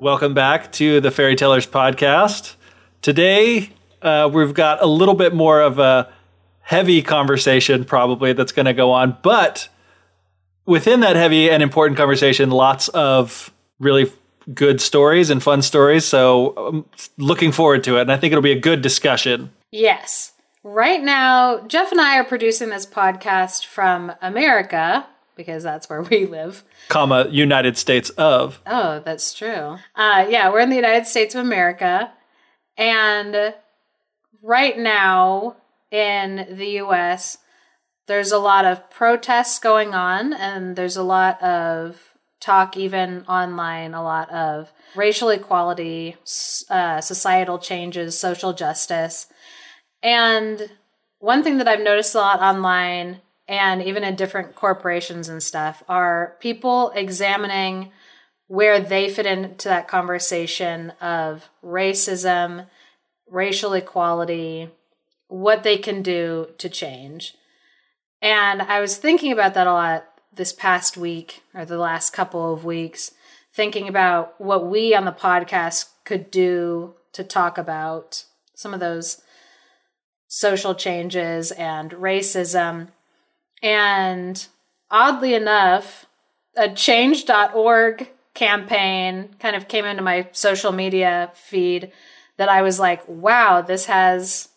Welcome back to the Fairy Tellers podcast. Today, uh, we've got a little bit more of a heavy conversation, probably, that's going to go on. But within that heavy and important conversation, lots of really good stories and fun stories. So, I'm looking forward to it. And I think it'll be a good discussion. Yes. Right now, Geoff and I are producing this podcast from America because that's where we live. comma United States of. Oh, that's true. Uh, yeah, we're in the United States of America. And right now in the US, there's a lot of protests going on, and there's a lot of talk, even online, a lot of racial equality, uh, societal changes, social justice. And one thing that I've noticed a lot online and even in different corporations and stuff are people examining where they fit into that conversation of racism, racial equality, what they can do to change. And I was thinking about that a lot this past week or the last couple of weeks, thinking about what we on the podcast could do to talk about some of those social changes and racism. And oddly enough, a change.org campaign kind of came into my social media feed that I was like, wow, this has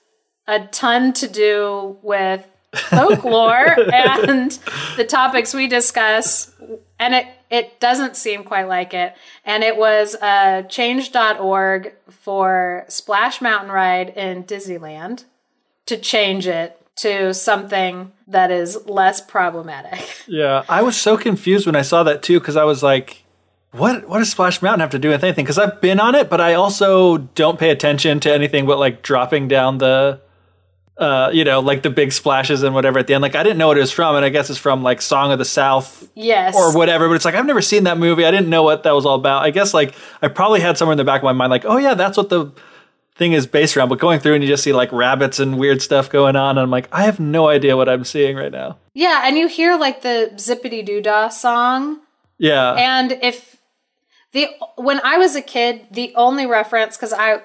a ton to do with folklore and the topics we discuss. And it, it doesn't seem quite like it. And it was uh, change.org for Splash Mountain Ride in Disneyland to change it to something that is less problematic. Yeah, I was so confused when I saw that too because I was like, "What? What does Splash Mountain have to do with anything?" Because I've been on it, but I also don't pay attention to anything but like dropping down the, uh, you know, like the big splashes and whatever at the end. Like I didn't know what it was from, and I guess it's from like Song of the South Yes. or whatever. But it's like I've never seen that movie. I didn't know what that was all about. I guess like I probably had somewhere in the back of my mind like, "Oh yeah, that's what the." Thing is based around but going through and you just see like rabbits and weird stuff going on and i'm like i have no idea what i'm seeing right now. Yeah, and you hear like the Zip-a-Dee-Doo-Dah song. yeah. And if the when I was a kid, the only reference because I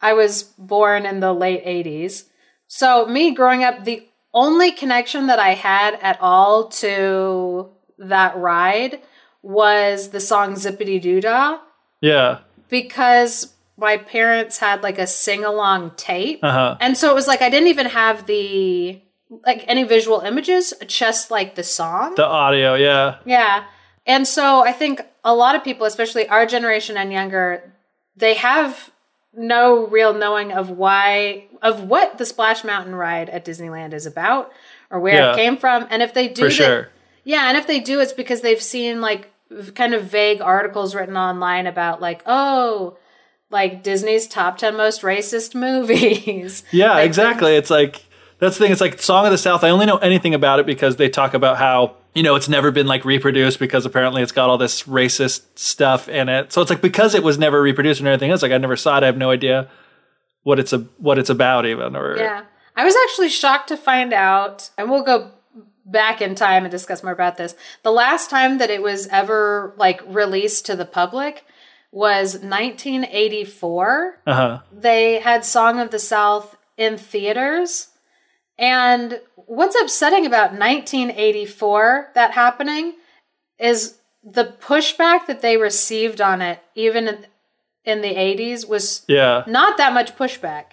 I was born in the late '80s, so me growing up, the only connection that I had at all to that ride was the song Zip-a-Dee-Doo-Dah yeah. Because my parents had like a sing along tape. uh-huh And so it was like I didn't even have the like any visual images, just like the song. The audio, yeah. Yeah. And so I think a lot of people, especially our generation and younger, they have no real knowing of why of what the Splash Mountain ride at Disneyland is about or where Yeah. it came from. And if they do For they- sure. yeah, and if they do, it's because they've seen like kind of vague articles written online about like, oh, like Disney's top ten most racist movies. Yeah, Like, exactly. It's like that's the thing. It's like Song of the South. I only know anything about it because they talk about how you know it's never been like reproduced because apparently it's got all this racist stuff in it. So it's like because it was never reproduced and everything else. Like I never saw it. I have no idea what it's a what it's about even. Or Yeah. I was actually shocked to find out, and we'll go back in time and discuss more about this. The last time that it was ever like released to the public was 1984. uh huh. They had Song of the South in theaters. And what's upsetting about 1984 that happening is the pushback that they received on it even in, in the 80s was Yeah. not that much pushback.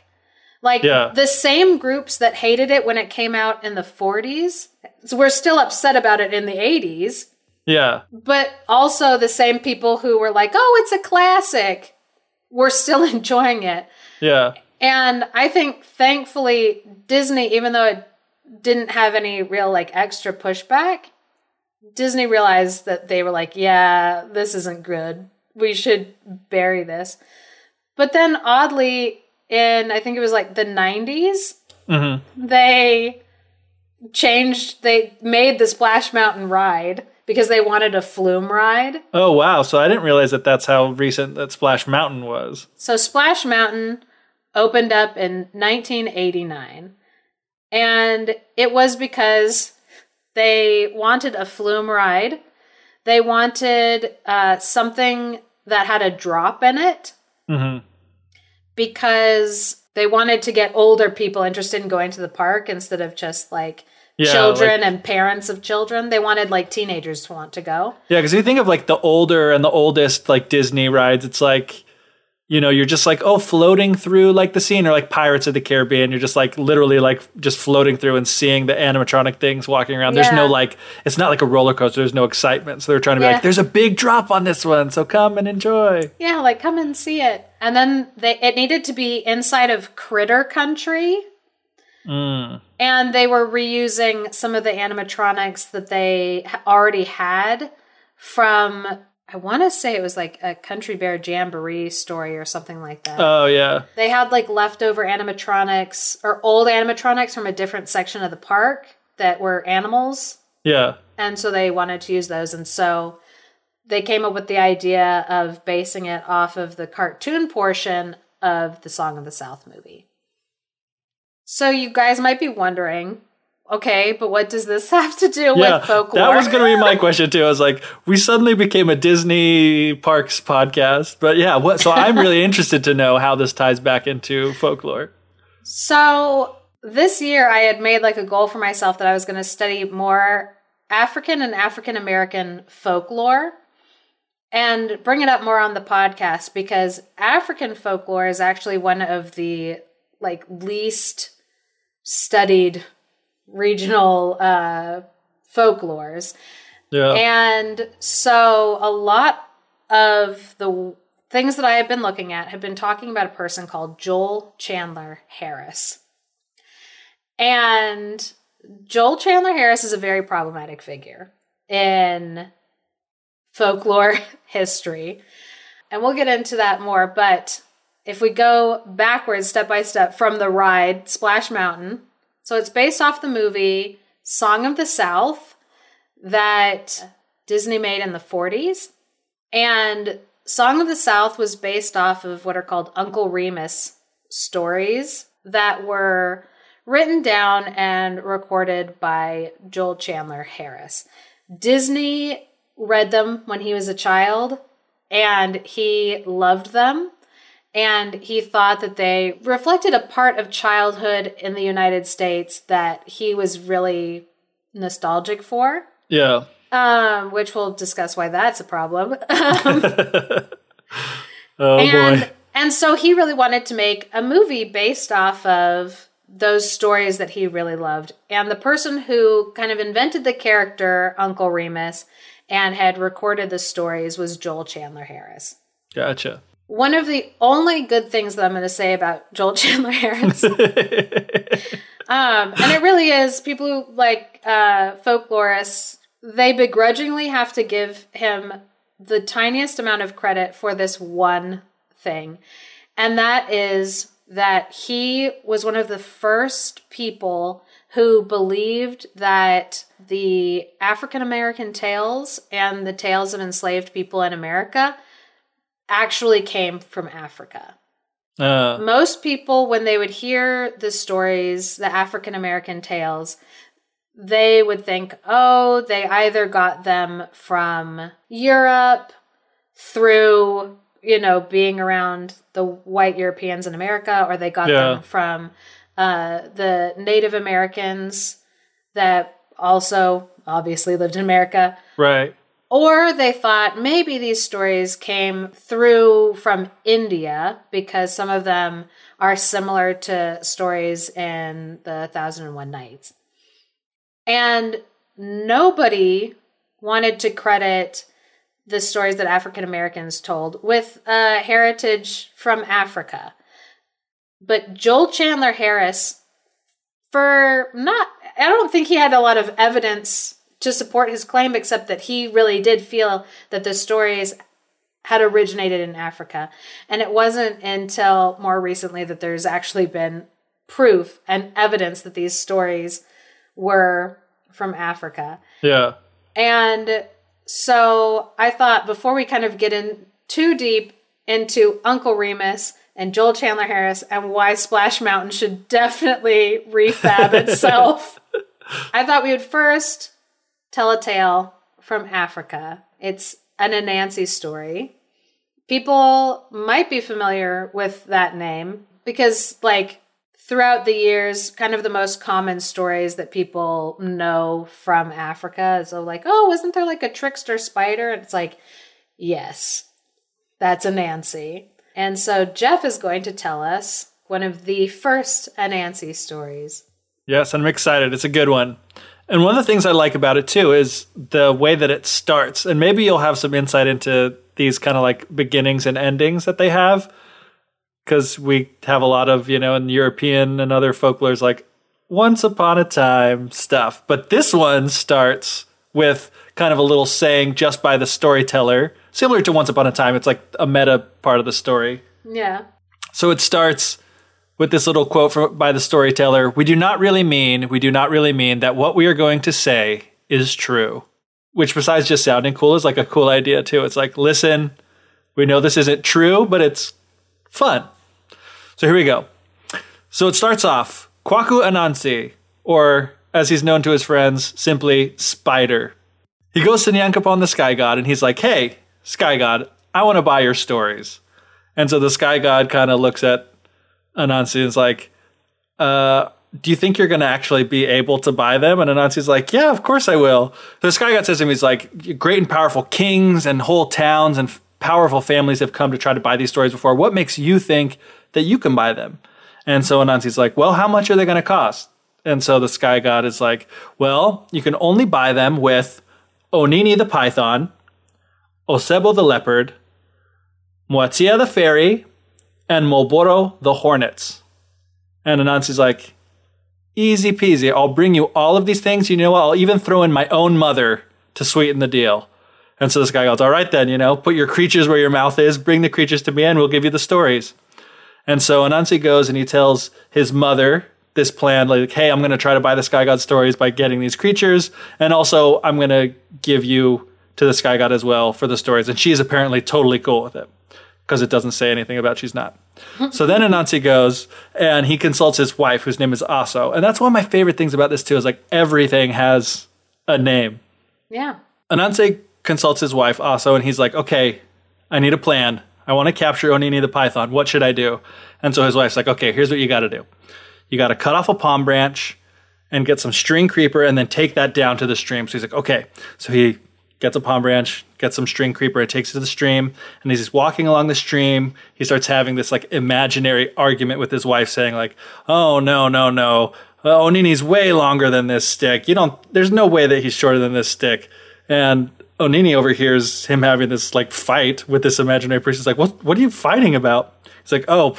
Like Yeah. the same groups that hated it when it came out in the 40s so we're still upset about it in the 80s, Yeah. but also the same people who were like, "Oh, it's a classic." We're still enjoying it. Yeah. And I think thankfully Disney even though it didn't have any real like extra pushback, Disney realized that they were like, yeah, this isn't good. We should bury this. But then oddly, in I think it was like the 90s, Mm-hmm. they changed, they made the Splash Mountain ride because they wanted a flume ride. Oh wow! So I didn't realize that that's how recent that Splash Mountain was. So Splash Mountain opened up in 1989. And it was because they wanted a flume ride. They wanted uh, something that had a drop in it hmm because they wanted to get older people interested in going to the park instead of just like Yeah, children like- and parents of children. They wanted like teenagers to want to go. Yeah, because you think of like the older and the oldest like Disney rides, it's like you know you're just like oh floating through like the scene or like Pirates of the Caribbean. You're just like literally like just floating through and seeing the animatronic things walking around. There's no like it's not like a roller coaster. There's no excitement. So they're trying to be Yeah. like there's a big drop on this one, so come and enjoy. Yeah, like come and see it. And then they it needed to be inside of Critter Country. Mm. And they were reusing some of the animatronics that they already had from I want to say it was like a Country Bear Jamboree story or something like that. Oh yeah, they had like leftover animatronics or old animatronics from a different section of the park that were animals yeah. and so they wanted to use those and so they came up with the idea of basing it off of the cartoon portion of the song of the south movie so you guys might be wondering okay but what does this have to do Yeah, with folklore that was going to be my question too. I was like, we suddenly became a Disney parks podcast, but yeah, what? So I'm really interested to know how this ties back into folklore. So this year I had made like a goal for myself that I was going to study more African and African American folklore and bring it up more on the podcast because African folklore is actually one of the like least studied regional uh folklores. Yeah, And so a lot of the things that I have been looking at have been talking about a person called Joel Chandler Harris. And Joel Chandler Harris is a very problematic figure in folklore history. And we'll get into that more, but if we go backwards step by step from the ride Splash Mountain, so it's based off the movie Song of the South that Disney made in the 40s. And Song of the South was based off of what are called Uncle Remus stories that were written down and recorded by Joel Chandler Harris. Disney read them when he was a child and he loved them. And he thought that they reflected a part of childhood in the United States that he was really nostalgic for yeah. um, which we'll discuss why that's a problem. Oh and boy. and so he really wanted to make a movie based off of those stories that he really loved. And the person who kind of invented the character Uncle Remus and had recorded the stories was Joel Chandler Harris. Gotcha. One of the only good things that I'm going to say about Joel Chandler Harris Um, and it really is people who like uh, folklorists, they begrudgingly have to give him the tiniest amount of credit for this one thing. And that is that he was one of the first people who believed that the African American tales and the tales of enslaved people in America actually came from Africa Uh, most people when they would hear the stories the african american tales they would think oh they either got them from europe through you know being around the white europeans in america or they got Yeah. them from uh, the native americans that also obviously lived in america right. Or they thought maybe these stories came through from India because some of them are similar to stories in the Thousand and One Nights. And nobody wanted to credit the stories that African Americans told with a heritage from Africa. But Joel Chandler Harris, for not, I don't think he had a lot of evidence to support his claim, except that he really did feel that the stories had originated in Africa. And it wasn't until more recently that there's actually been proof and evidence that these stories were from Africa. Yeah. And so I thought before we kind of get in too deep into Uncle Remus and Joel Chandler Harris and why Splash Mountain should definitely refab itself, I thought we would first tell a tale from Africa. It's an Anansi story. People might be familiar with that name because, like, throughout the years, kind of the most common stories that people know from Africa is of like, oh, wasn't there like a trickster spider? And it's like, yes, that's Anansi. And so Geoff is going to tell us one of the first Anansi stories. Yes, I'm excited. It's a good one. And one of the things I like about it too is the way that it starts. And maybe you'll have some insight into these kind of like beginnings and endings that they have because we have a lot of you know in European and other folklores like once upon a time stuff. But this one starts with kind of a little saying just by the storyteller, similar to Once Upon a Time. It's like a meta part of the story. Yeah. So it starts with this little quote from, by the storyteller We do not really mean, we do not really mean that what we are going to say is true. Which, besides just sounding cool, is like a cool idea too. It's like, listen, we know this isn't true, but it's fun. So here we go. So it starts off Kwaku Anansi, or as he's known to his friends, simply Spider. He goes to Nyankopon the Sky God and he's like, hey, Sky God, I want to buy your stories. And so the Sky God kind of looks at Anansi is like, uh, do you think you're going to actually be able to buy them? And Anansi's like, yeah, of course I will. So the Sky God says to him, he's like, great and powerful kings and whole towns and powerful families have come to try to buy these stories before. What makes you think that you can buy them. And so Anansi's like, well, how much are they going to cost? And so the sky god is like, well, you can only buy them with Onini the python, Osebo the leopard, Moatia the fairy, and Mmoboro the hornets. And Anansi's like, easy peasy. I'll bring you all of these things. You know what? I'll even throw in my own mother to sweeten the deal. And so this guy goes, all right then, you know, put your creatures where your mouth is, bring the creatures to me, and we'll give you the stories. And so Anansi goes and he tells his mother this plan like, hey, I'm going to try to buy the Sky God stories by getting these creatures. And also, I'm going to give you to the Sky God as well for the stories. And she's apparently totally cool with it because it doesn't say anything about she's not. so then Anansi goes and he consults his wife, whose name is Aso. And that's one of my favorite things about this, too, is like everything has a name. Yeah. Anansi consults his wife, Aso, and he's like, okay, I need a plan. I want to capture Onini the python. What should I do? And so his wife's like, okay, here's what you got to do. You got to cut off a palm branch and get some string creeper and then take that down to the stream. So he's like, okay. So he gets a palm branch, gets some string creeper, it takes it to the stream. And as he's walking along the stream, he starts having this like imaginary argument with his wife, saying like, "Oh no, no, no, oh, Onini's way longer than this stick. You don't. There's no way that he's shorter than this stick." And Onini overhears him having this like fight with this imaginary priest. He's like, "What? What are you fighting about?" He's like, "Oh,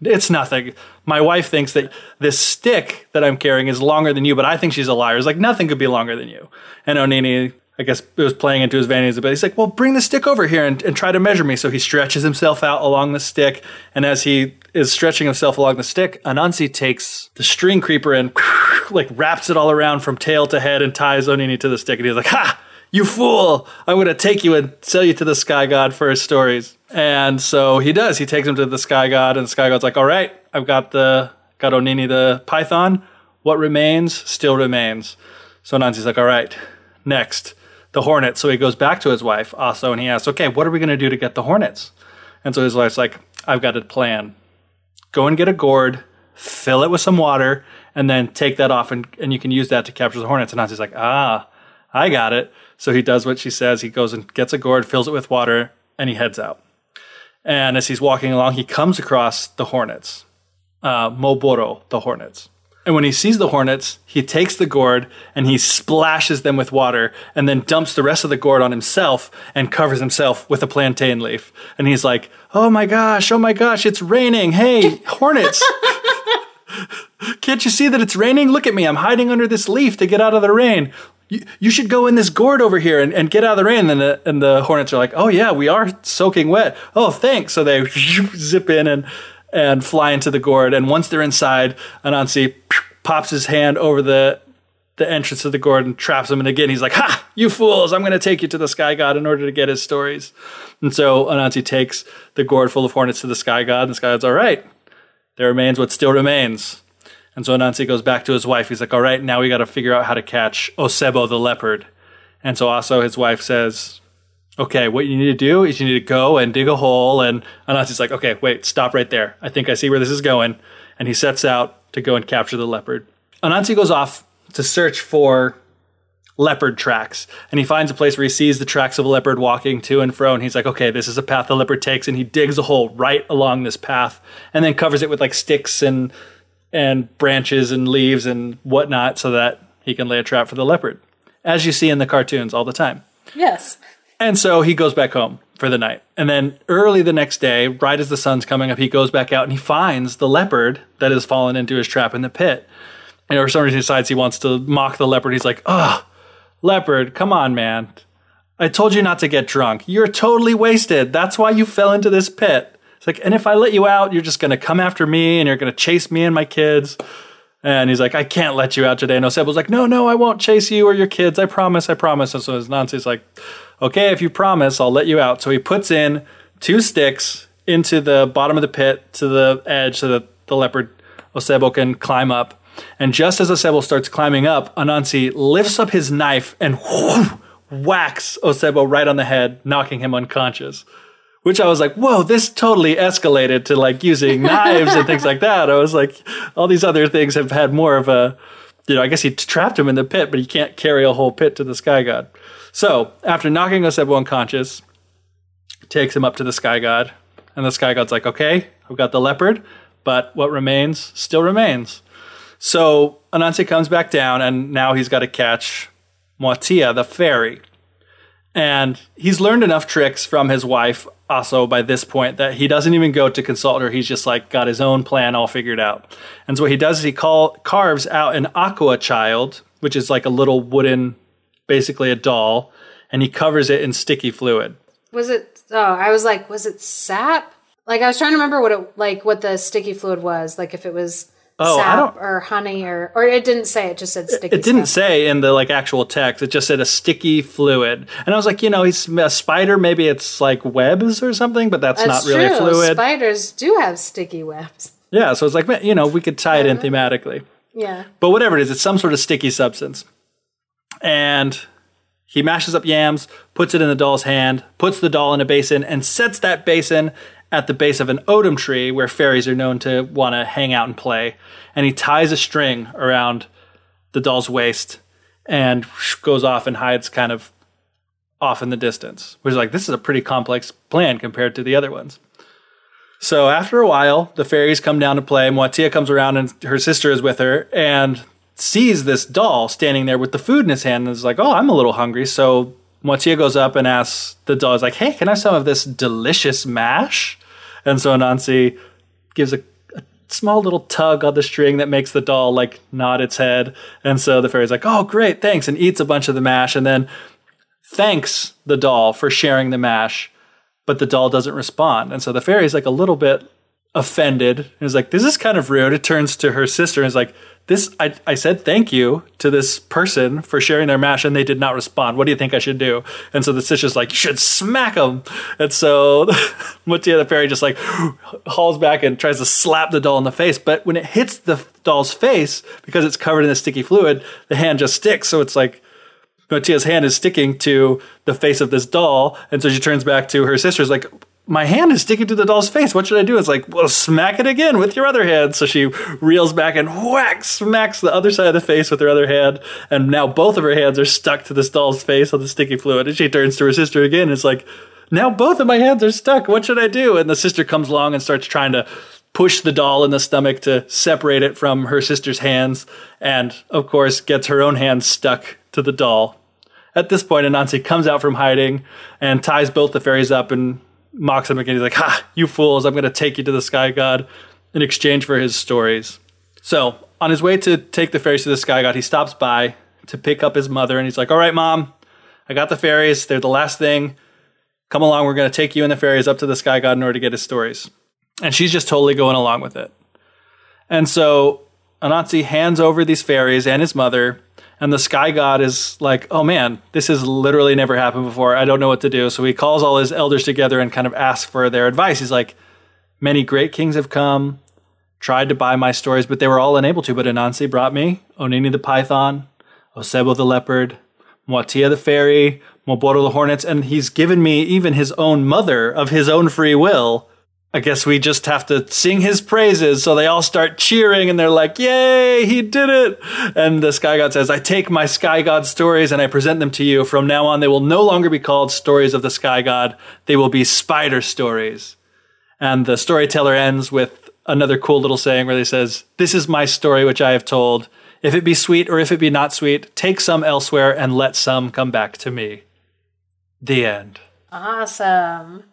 it's nothing. My wife thinks that this stick that I'm carrying is longer than you, but I think she's a liar. It's like nothing could be longer than you." And Onini, I guess, it was playing into his vanity a bit. He's like, "Well, bring the stick over here and, and try to measure me." So he stretches himself out along the stick, and as he is stretching himself along the stick, Anansi takes the string creeper and like wraps it all around from tail to head and ties Onini to the stick, and he's like, "Ha!" You fool! I'm going to take you and sell you to the Sky God for his stories. And so he does. He takes him to the Sky God, and the Sky God's like, all right, I've got the got Onini the Python. What remains still remains. So Anansi's like, all right, next, the Hornets. So he goes back to his wife, Aso, and he asks, okay, what are we going to do to get the Hornets? And so his wife's like, I've got a plan. Go and get a gourd, fill it with some water, and then take that off, and, and you can use that to capture the Hornets. And Anansi's like, ah, I got it. So he does what she says. He goes and gets a gourd, fills it with water, and he heads out. And as he's walking along, he comes across the hornets, uh, Mmoboro, the hornets. And when he sees the hornets, he takes the gourd and he splashes them with water and then dumps the rest of the gourd on himself and covers himself with a plantain leaf. And he's like, Oh my gosh, oh my gosh, it's raining. Hey, hornets. Can't you see that it's raining? Look at me. I'm hiding under this leaf to get out of the rain you, you should go in this gourd over here and, and get out of the rain. And the, and the hornets are like, oh yeah, we are soaking wet. Oh, thanks. So they zip in and, and fly into the gourd. And once they're inside, Anansi pops his hand over the, the entrance of the gourd and traps him. And again, he's like, ha, you fools, I'm going to take you to the sky god in order to get his stories. And so Anansi takes the gourd full of hornets to the sky god. And the sky god's all right. There remains what still remains. And so Anansi goes back to his wife. He's like, all right, now we got to figure out how to catch Osebo the leopard. And so Aso his wife says, okay, what you need to do is you need to go and dig a hole. And Anansi's like, okay, wait, stop right there. I think I see where this is going. And he sets out to go and capture the leopard. Anansi goes off to search for leopard tracks. And he finds a place where he sees the tracks of a leopard walking to and fro. And he's like, okay, this is a path the leopard takes. And he digs a hole right along this path and then covers it with like sticks and and branches and leaves and whatnot so that he can lay a trap for the leopard, as you see in the cartoons all the time. Yes. And so he goes back home for the night. And then early the next day, right as the sun's coming up, he goes back out and he finds the leopard that has fallen into his trap in the pit. And for some reason, he decides he wants to mock the leopard. He's like, ugh, leopard, come on, man. I told you not to get drunk. You're totally wasted. That's why you fell into this pit. It's like, and if I let you out, you're just going to come after me and you're going to chase me and my kids. And he's like, I can't let you out today. And Osebo's like, no, no, I won't chase you or your kids. I promise, I promise. And so Anansi's like, okay, if you promise, I'll let you out. So he puts in two sticks into the bottom of the pit to the edge so that the leopard Osebo can climb up. And just as Osebo starts climbing up, Anansi lifts up his knife and whoosh, whacks Osebo right on the head, knocking him unconscious which I was like, whoa, this totally escalated to like using knives and things like that. I was like, all these other things have had more of a, you know, I guess he trapped him in the pit, but he can't carry a whole pit to the sky god. So after knocking Osebo unconscious, takes him up to the sky god, and the sky god's like, okay, I've got the leopard, but what remains still remains. So Anansi comes back down, and now he's got to catch Moatia, the fairy. And he's learned enough tricks from his wife Aso by this point that he doesn't even go to consult her. He's just like got his own plan all figured out. And so what he does is he call carves out an akua child, which is like a little wooden, basically a doll, and he covers it in sticky fluid. Was it? Oh, I was like, was it sap? Like I was trying to remember what it like what the sticky fluid was. Like if it was oh, sap or honey or or it didn't say it just said sticky. It didn't say in the like actual text. It just said a sticky fluid, and I was like, you know, he's a spider. Maybe it's like webs or something, but that's, that's not really true. fluid. Spiders do have sticky webs. Yeah, so it's like you know we could tie it in thematically. Yeah, but whatever it is, it's some sort of sticky substance, and he mashes up yams, puts it in the doll's hand, puts the doll in a basin, and sets that basin at the base of an odum tree where fairies are known to want to hang out and play. And he ties a string around the doll's waist and goes off and hides kind of off in the distance. Which is like, this is a pretty complex plan compared to the other ones. So after a while, the fairies come down to play. Moatia comes around and her sister is with her and sees this doll standing there with the food in his hand and is like, oh, I'm a little hungry. So Moatia goes up and asks the doll, is like, hey, can I have some of this delicious mash? And so Anansi gives a, a, small little tug on the string that makes the doll like nod its head. And so the fairy's like, oh, great, thanks, and eats a bunch of the mash and then thanks the doll for sharing the mash. But the doll doesn't respond. And so the fairy's like a little bit offended and is like, this is kind of rude. It turns to her sister and is like, this I, I said thank you to this person for sharing their mash and they did not respond. What do you think i should do? And so the sister's like you should smack them and so Moatia the fairy just like hauls back and tries to slap the doll in the face. But when it hits the doll's face because it's covered in the sticky fluid the hand just sticks. So it's like Moatia's hand is sticking to the face of this doll. And so she turns back to her sister's like my hand is sticking to the doll's face. What should I do? It's like, well, smack it again with your other hand. So she reels back and whack, smacks the other side of the face with her other hand. And now both of her hands are stuck to this doll's face on the sticky fluid. And she turns to her sister again. And it's like, now both of my hands are stuck. What should I do? And the sister comes along and starts trying to push the doll in the stomach to separate it from her sister's hands. And of course, gets her own hands stuck to the doll. At this point, Anansi comes out from hiding and ties both the fairies up and mocks him again. He's like, "Ha, you fools! I'm going to take you to the sky god in exchange for his stories." So, on his way to take the fairies to the sky god, he stops by to pick up his mother, and he's like, "All right, mom, I got the fairies. They're the last thing. Come along. We're going to take you and the fairies up to the sky god in order to get his stories." And she's just totally going along with it. And so Anansi hands over these fairies and his mother, and the sky god is like, "Oh man, this has literally never happened before. I don't know what to do." So he calls all his elders together and kind of asks for their advice. He's like, "Many great kings have come." Tried to buy my stories, but they were all unable to. But Anansi brought me Onini the python, Osebo the leopard, Moatia the fairy, Mmoboro the hornets, and he's given me even his own mother of his own free will. I guess we just have to sing his praises. So they all start cheering and they're like, Yay, he did it. And the sky god says, I take my sky god stories and I present them to you. From now on, they will no longer be called stories of the sky god. They will be spider stories. And the storyteller ends with another cool little saying where he says, This is my story which I have told. If it be sweet or if it be not sweet, take some elsewhere and let some come back to me. The end. Awesome.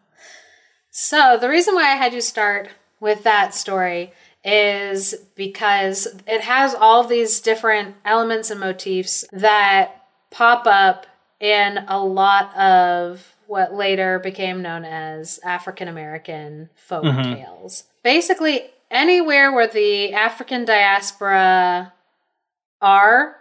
So, the reason why I had you start with that story is because it has all these different elements and motifs that pop up in a lot of what later became known as African American folk mm-hmm. tales. Basically, anywhere where the African diaspora are,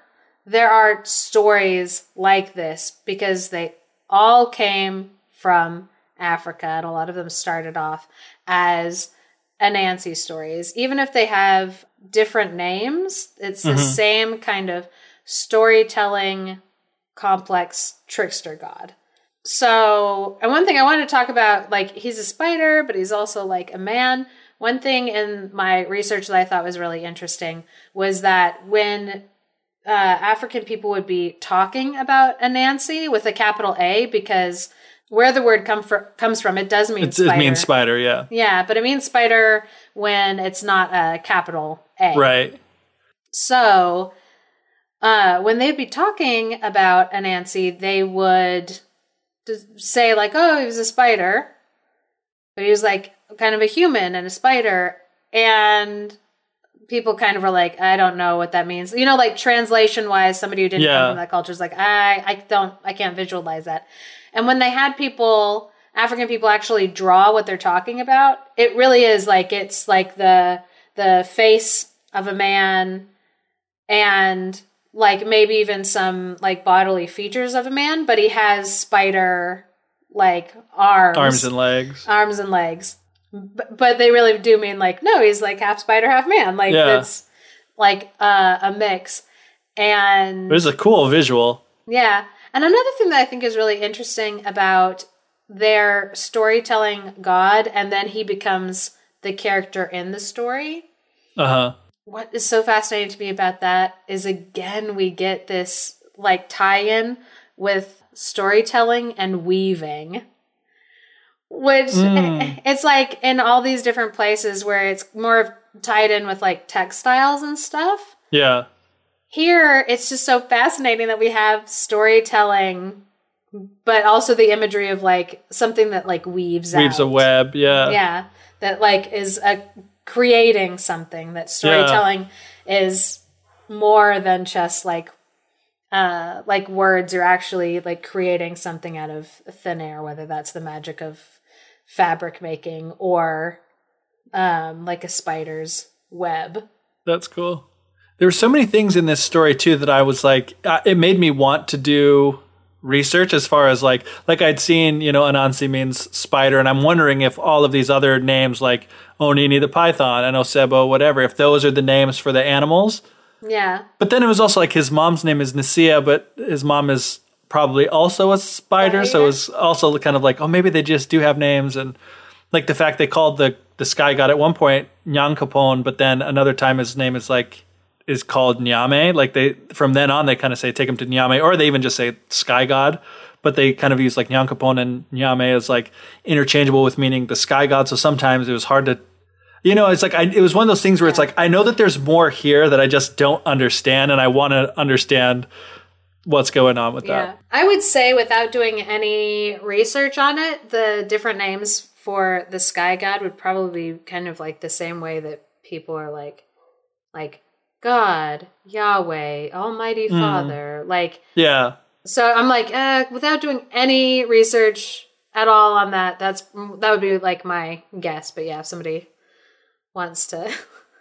there are stories like this because they all came from Africa, and a lot of them started off as Anansi stories. Even if they have different names, it's mm-hmm. the same kind of storytelling, complex trickster god. So, and one thing I wanted to talk about, like, he's a spider, but he's also like a man. One thing in my research that I thought was really interesting was that when uh, African people would be talking about Anansi with a capital A, because where the word come for, comes from, it does mean it's, spider. It means spider, yeah. Yeah, but it means spider when it's not a capital A. Right. So, uh, when they'd be talking about Anansi, they would say like, "Oh, he was a spider," but he was like kind of a human and a spider, and people kind of were like, "I don't know what that means." You know, like translation wise, somebody who didn't yeah. come from that culture is like, "I, I don't, I can't visualize that." And when they had people, African people actually draw what they're talking about, it really is like it's like the the face of a man and like maybe even some like bodily features of a man, but he has spider like arms, arms and legs, arms and legs. But, but they really do mean like no, he's like half spider, half man. Like yeah. it's like uh, a mix. And it's a cool visual. Yeah, and another thing that I think is really interesting about their storytelling God, and then he becomes the character in the story. Uh huh. What is so fascinating to me about that is again, we get this like tie in with storytelling and weaving which mm. it's like in all these different places where it's more tied in with like textiles and stuff. Yeah. Here, it's just so fascinating that we have storytelling, but also the imagery of like something that like weaves weaves out. a web. Yeah, yeah, that like is a creating something. That storytelling yeah. is more than just like uh like words. You're actually like creating something out of thin air, whether that's the magic of fabric making or um like a spider's web. That's cool there were so many things in this story too that I was like, uh, it made me want to do research as far as like, like I'd seen, you know, Anansi means spider, and I'm wondering if all of these other names like Onini the python and Osebo, whatever, if those are the names for the animals. Yeah. But then it was also like his mom's name is Nasia, but his mom is probably also a spider, so it was also kind of like, oh, maybe they just do have names, and like the fact they called the the sky god at one point Nyankopon, but then another time his name is like is called Nyame. Like they from then on they kind of say take him to Nyame, or they even just say Sky God. But they kind of use like Nyankopon and Nyame as like interchangeable with meaning the Sky God. So sometimes it was hard to, you know, it's like I, it was one of those things where it's like I know that there's more here that I just don't understand, and I want to understand what's going on with yeah. that. I would say without doing any research on it, the different names for the Sky God would probably be kind of like the same way that people are like like God, Yahweh, Almighty Father. Like, Yeah. so I'm like, uh, without doing any research at all on that, that's that would be like my guess. But yeah, if somebody wants to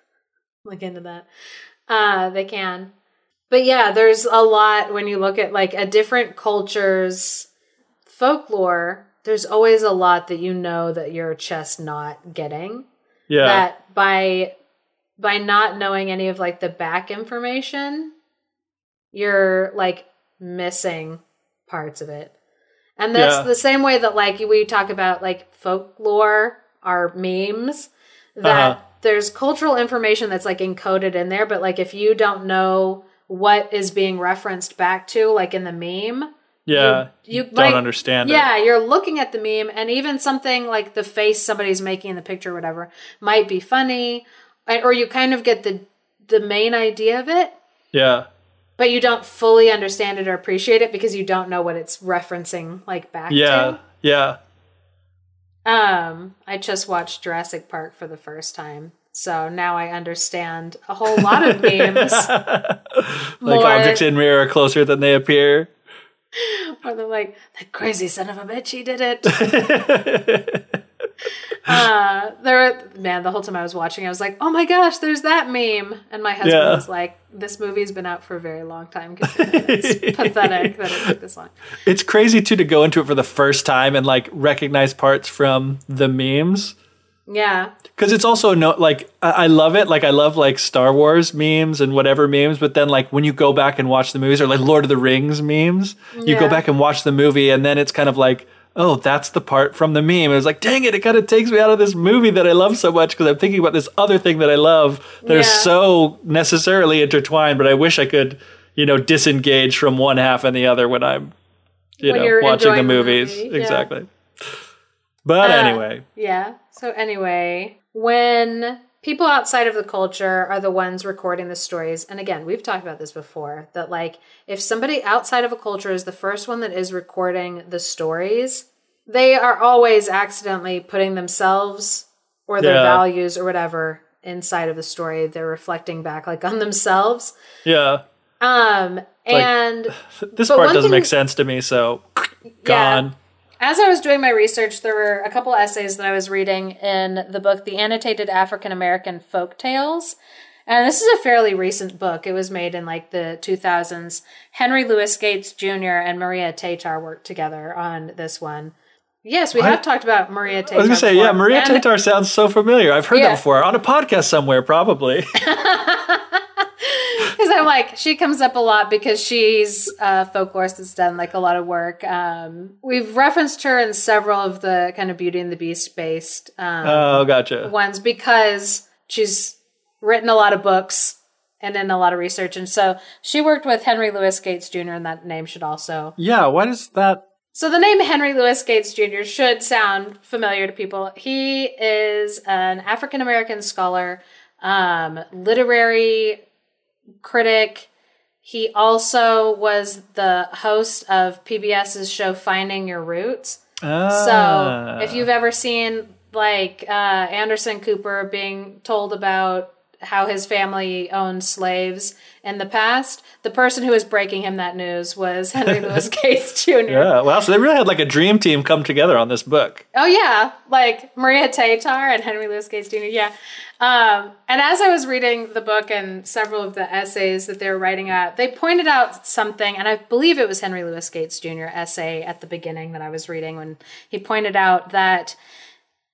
look into that, uh, they can. But yeah, there's a lot when you look at like a different culture's folklore. There's always a lot that you know that you're just not getting. Yeah. That by by not knowing any of like the back information, you're like missing parts of it. And that's Yeah. the same way that like we talk about like folklore are memes that Uh-huh. there's cultural information that's like encoded in there but like if you don't know what is being referenced back to like in the meme yeah. you don't like- understand it. yeah, you're looking at the meme, and even something like the face somebody's making in the picture, or whatever, might be funny, or you kind of get the the main idea of it, Yeah. but you don't fully understand it or appreciate it because you don't know what it's referencing like back Yeah. Yeah. to. Um, I just watched Jurassic Park for the first time. So now I understand a whole lot of memes. like objects in mirror are closer than they appear. Or they're like, that crazy son of a bitch, he did it. uh, there, man, the whole time I was watching, I was like, oh my gosh, there's that meme. And my husband Yeah. was like, this movie's been out for a very long time. It's pathetic that it took this long. It's crazy too to go into it for the first time and like recognize parts from the memes. Yeah. Because it's also no like I I love it. Like I love like Star Wars memes and whatever memes. But then like when you go back and watch the movies or like Lord of the Rings memes, you go back and watch the movie and then it's kind of like, oh, that's the part from the meme. It was like, dang it, it kind of takes me out of this movie that I love so much because I'm thinking about this other thing that I love that are Yeah. so necessarily intertwined. But I wish I could, you know, disengage from one half and the other when I'm, you When know, watching the enjoying the movies. movie, yeah. Exactly. But Uh, anyway, Yeah. So anyway, when people outside of the culture are the ones recording the stories, and again, we've talked about this before, that like if somebody outside of a culture is the first one that is recording the stories, they are always accidentally putting themselves or their Yeah. values or whatever inside of the story. They're reflecting back like on themselves. yeah. Um and This part doesn't thing- make sense to me, so gone. As I was doing my research, there were a couple essays that I was reading in the book, The Annotated African American Folk Tales. And this is a fairly recent book. It was made in like the 2000s. Henry Louis Gates Jr. and Maria Tatar worked together on this one. Yes, we What? have talked about Maria Tatar. I was gonna say, yeah. Maria And- Tatar sounds so familiar. I've heard Yeah. that before on a podcast somewhere, probably. Because I'm like, she comes up a lot because she's a folklorist that's done like a lot of work. Um, we've referenced her in several of the kind of Beauty and the Beast based um, oh, gotcha. ones because she's written a lot of books and done a lot of research. And so she worked with Henry Louis Gates Jr., and that name should also. Yeah, why does that? So the name Henry Louis Gates Jr. should sound familiar to people. He is an African American scholar, um, literary critic. He also was the host of PBS's show Finding Your Roots. Ah. So if you've ever seen like uh, Anderson Cooper being told about how his family owned slaves in the past, the person who was breaking him that news was Henry Louis Gates Jr. yeah, wow. So they really had like a dream team come together on this book. Oh yeah, like Maria Tatar and Henry Louis Gates Jr. Yeah, um, and as I was reading the book and several of the essays that they were writing out, they pointed out something, and I believe it was Henry Louis Gates Jr. essay at the beginning that I was reading when he pointed out that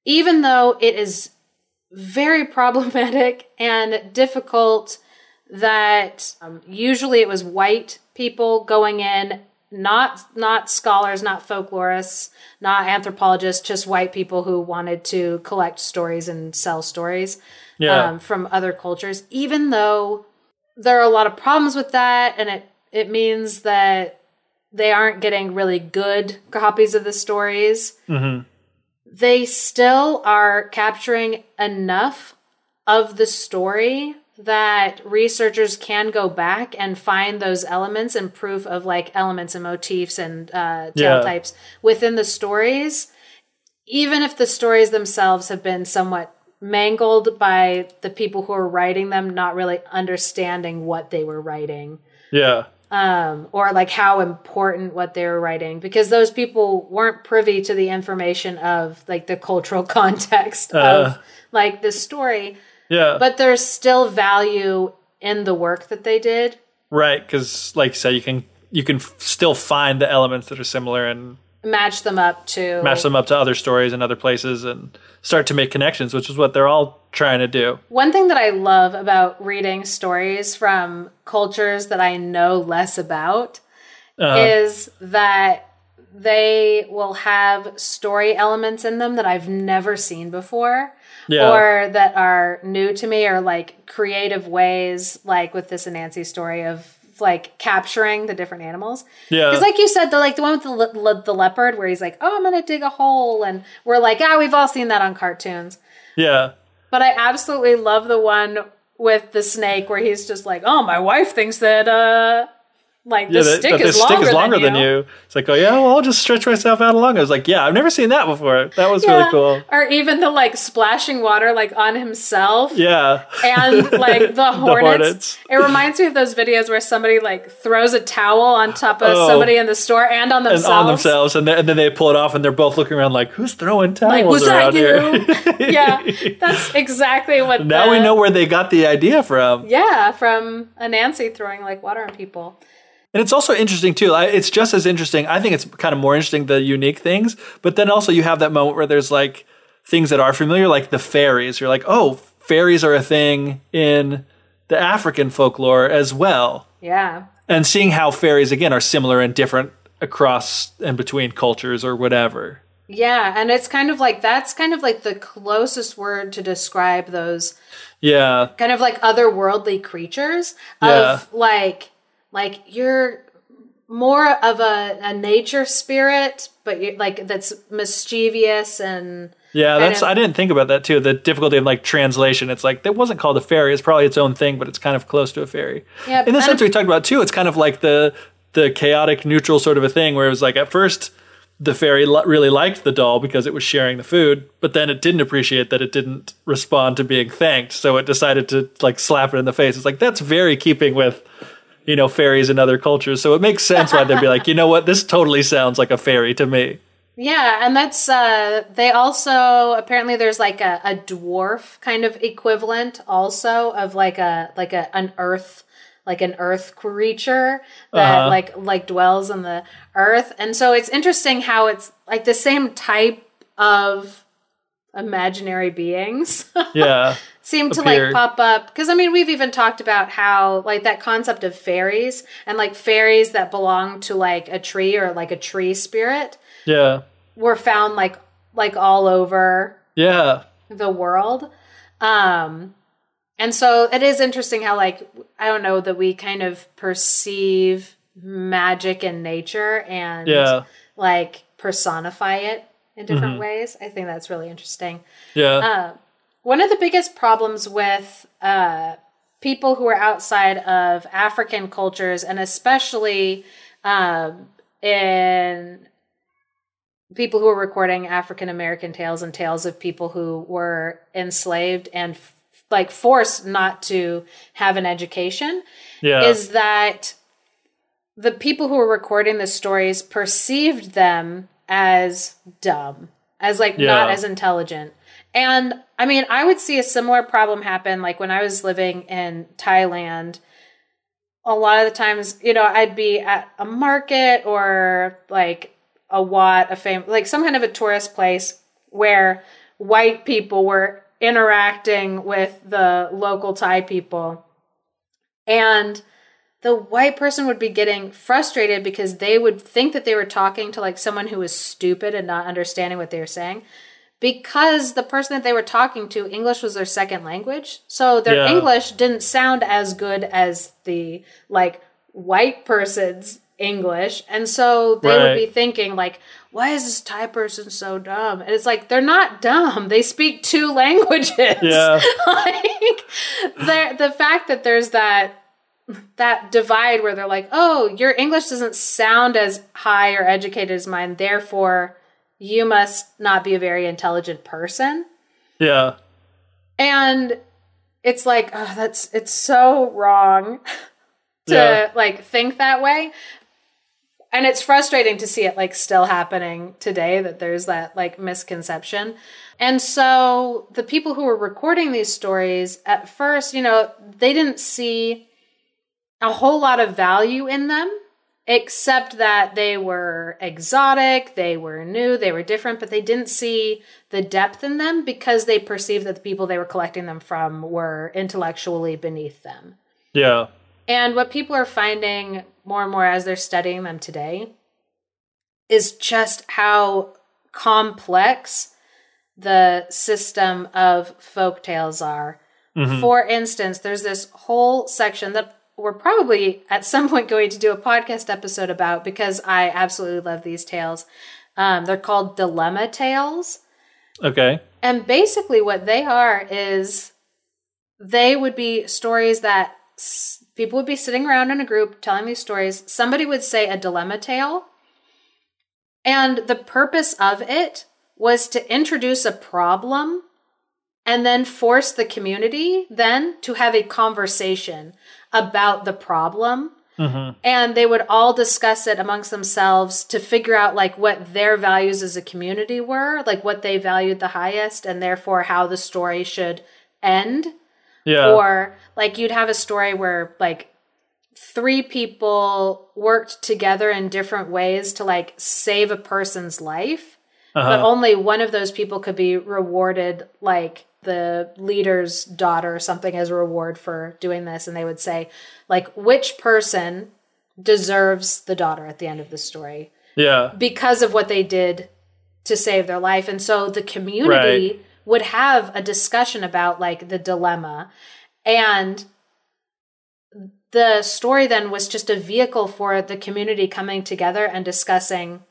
even though it is very problematic and difficult that um, usually it was white people going in not not scholars not folklorists not anthropologists just white people who wanted to collect stories and sell stories Yeah. um, from other cultures even though there are a lot of problems with that and it it means that they aren't getting really good copies of the stories Mhm. They still are capturing enough of the story that researchers can go back and find those elements and proof of like elements and motifs and uh, tale Yeah. types within the stories, even if the stories themselves have been somewhat mangled by the people who were writing them not really understanding what they were writing Yeah. Um, or like how important what they were writing because those people weren't privy to the information of like the cultural context Uh. of like the story Yeah. but there's still value in the work that they did right. Because, like you said, you can you can f- still find the elements that are similar and match them up to match them up to other stories in other places and start to make connections, which is what they're all trying to do. One thing that I love about reading stories from cultures that I know less about Uh, is that they will have story elements in them that I've never seen before Yeah. or that are new to me or like creative ways like with this Anansi story of like capturing the different animals. yeah. Because, like you said, the like the one with the le- le- the leopard, where he's like, "Oh, I'm gonna dig a hole," and we're like, "Ah, we've all seen that on cartoons." yeah. But I absolutely love the one with the snake where he's just like, "Oh, my wife thinks that uh like the Yeah, that, stick, that is, the longer stick is longer than you. you. It's like, oh yeah, well I'll just stretch myself out along. I was like, yeah, I've never seen that before. That was really cool. Or even the like splashing water like on himself. Yeah. And like the hornets. hornets. It reminds me of those videos where somebody like throws a towel on top of Oh. somebody in the store and on themselves. and on themselves, and then, and then they pull it off, and they're both looking around like, "Who's throwing towels Like, was around that here?" you? yeah. That's exactly what now the- we know where they got the idea from, Yeah, from Anansi throwing like water on people. And it's also interesting too. I, it's just as interesting. I think it's kind of more interesting the unique things, but then also you have that moment where there's like things that are familiar, like the fairies. You're like, oh, fairies are a thing in the African folklore as well. Yeah. and seeing how fairies again are similar and different across and between cultures or whatever. Yeah, and it's kind of like that's kind of like the closest word to describe those Yeah, kind of like otherworldly creatures Yeah. of like like you're more of a, a nature spirit, but you're like that's mischievous and yeah. That's of- I didn't think about that too. The difficulty of like translation. It's like that wasn't called a fairy. It's probably its own thing, but it's kind of close to a fairy. Yeah, In the sense we talked about too, it's kind of like the the chaotic neutral sort of a thing where it was like at first the fairy li- really liked the doll because it was sharing the food, but then it didn't appreciate that it didn't respond to being thanked, so it decided to like slap it in the face. It's like that's very keeping with you know fairies in other cultures, so it makes sense why they'd be like, you know what, this totally sounds like a fairy to me. Yeah, and that's uh they also apparently there's like a, a dwarf kind of equivalent also of like a like a an earth like an earth creature that Uh-huh. like like dwells in the earth. And so it's interesting how it's like the same type of imaginary beings Yeah, seem to appeared. like pop up. Because I mean we've even talked about how like that concept of fairies and like fairies that belong to like a tree or like a tree spirit yeah, were found like like all over yeah, the world. Um and so it is interesting how like i don't know that we kind of perceive magic in nature and yeah, like personify it in different ways. I think that's really interesting. Yeah, uh, one of the biggest problems with uh, people who are outside of African cultures, and especially um, in people who are recording African American tales and tales of people who were enslaved and f- like forced not to have an education, yeah, is that the people who were recording the stories perceived them as dumb, as like not as intelligent. And I mean, I would see a similar problem happen like when I was living in Thailand. A lot of the times, you know, I'd be at a market or like a Wat, a fam- like some kind of a tourist place where white people were interacting with the local Thai people. And the white person would be getting frustrated because they would think that they were talking to like someone who was stupid and not understanding what they were saying because the person that they were talking to english was their second language. So their Yeah. english didn't sound as good as the like white person's english. And so they would be thinking like why is this thai person so dumb? And it's like they're not dumb. They speak two languages. Yeah, like the the fact that there's that that divide where they're like, "Oh, your English doesn't sound as high or educated as mine, therefore you must not be a very intelligent person." yeah. And it's like, oh, that's it's so wrong to Yeah. like think that way. And it's frustrating to see it like still happening today that there's that like misconception. And so the people who were recording these stories at first, you know, they didn't see a whole lot of value in them except that they were exotic, they were new, they were different, but they didn't see the depth in them because they perceived that the people they were collecting them from were intellectually beneath them. Yeah. And what people are finding more and more as they're studying them today is just how complex the system of folk tales are. Mm-hmm. For instance, there's this whole section that we're probably at some point going to do a podcast episode about because I absolutely love these tales. Um, they're called dilemma tales. Okay. And basically, what they are is they would be stories that s- people would be sitting around in a group telling these stories. Somebody would say a dilemma tale. And the purpose of it was to introduce a problem and then force the community then to have a conversation about the problem and they would all discuss it amongst themselves to figure out like what their values as a community were like what they valued the highest and therefore how the story should end Yeah. or like you'd have a story where like three people worked together in different ways to like save a person's life but Uh-huh. only one of those people could be rewarded like the leader's daughter or something as a reward for doing this and they would say like which person deserves the daughter at the end of the story yeah. because of what they did to save their life and so the community Right. would have a discussion about like the dilemma and the story then was just a vehicle for the community coming together and discussing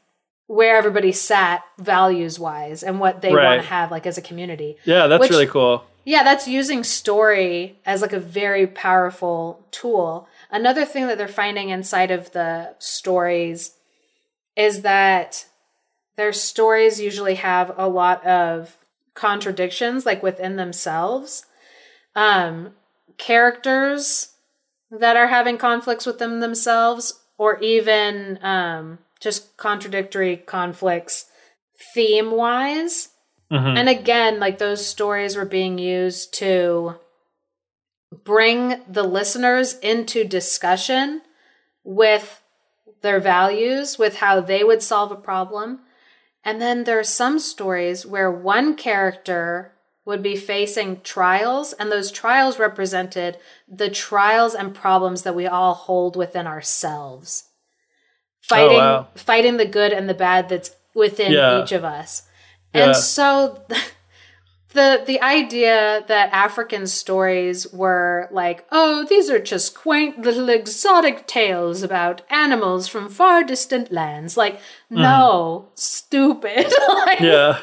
where everybody sat values wise and what they Right. want to have like as a community Yeah, that's Which- really cool. yeah, that's using story as like a very powerful tool. Another thing that they're finding inside of the stories is that their stories usually have a lot of contradictions like within themselves. Um characters that are having conflicts within themselves or even um just contradictory conflicts theme wise. Mhm. And again, like those stories were being used to bring the listeners into discussion with their values, with how they would solve a problem. And then there are some stories where one character would be facing trials, and those trials represented the trials and problems that we all hold within ourselves. Fighting wow. fighting the good and the bad that's within Yeah. each of us. Yeah. And so the the idea that African stories were like, oh, these are just quaint little exotic tales about animals from far distant lands. Like, no, stupid. like, Yeah.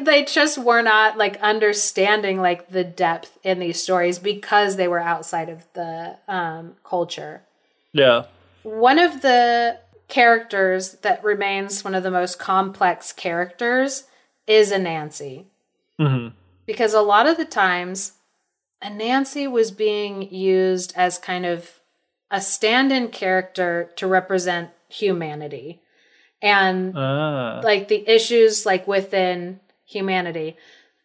they just were not like understanding like the depth in these stories because they were outside of the um, culture Yeah. one of the characters that remains one of the most complex characters is Anansi. Mhm. Because a lot of the times, Anansi was being used as kind of a stand in character to represent humanity and Ah. like the issues like within humanity.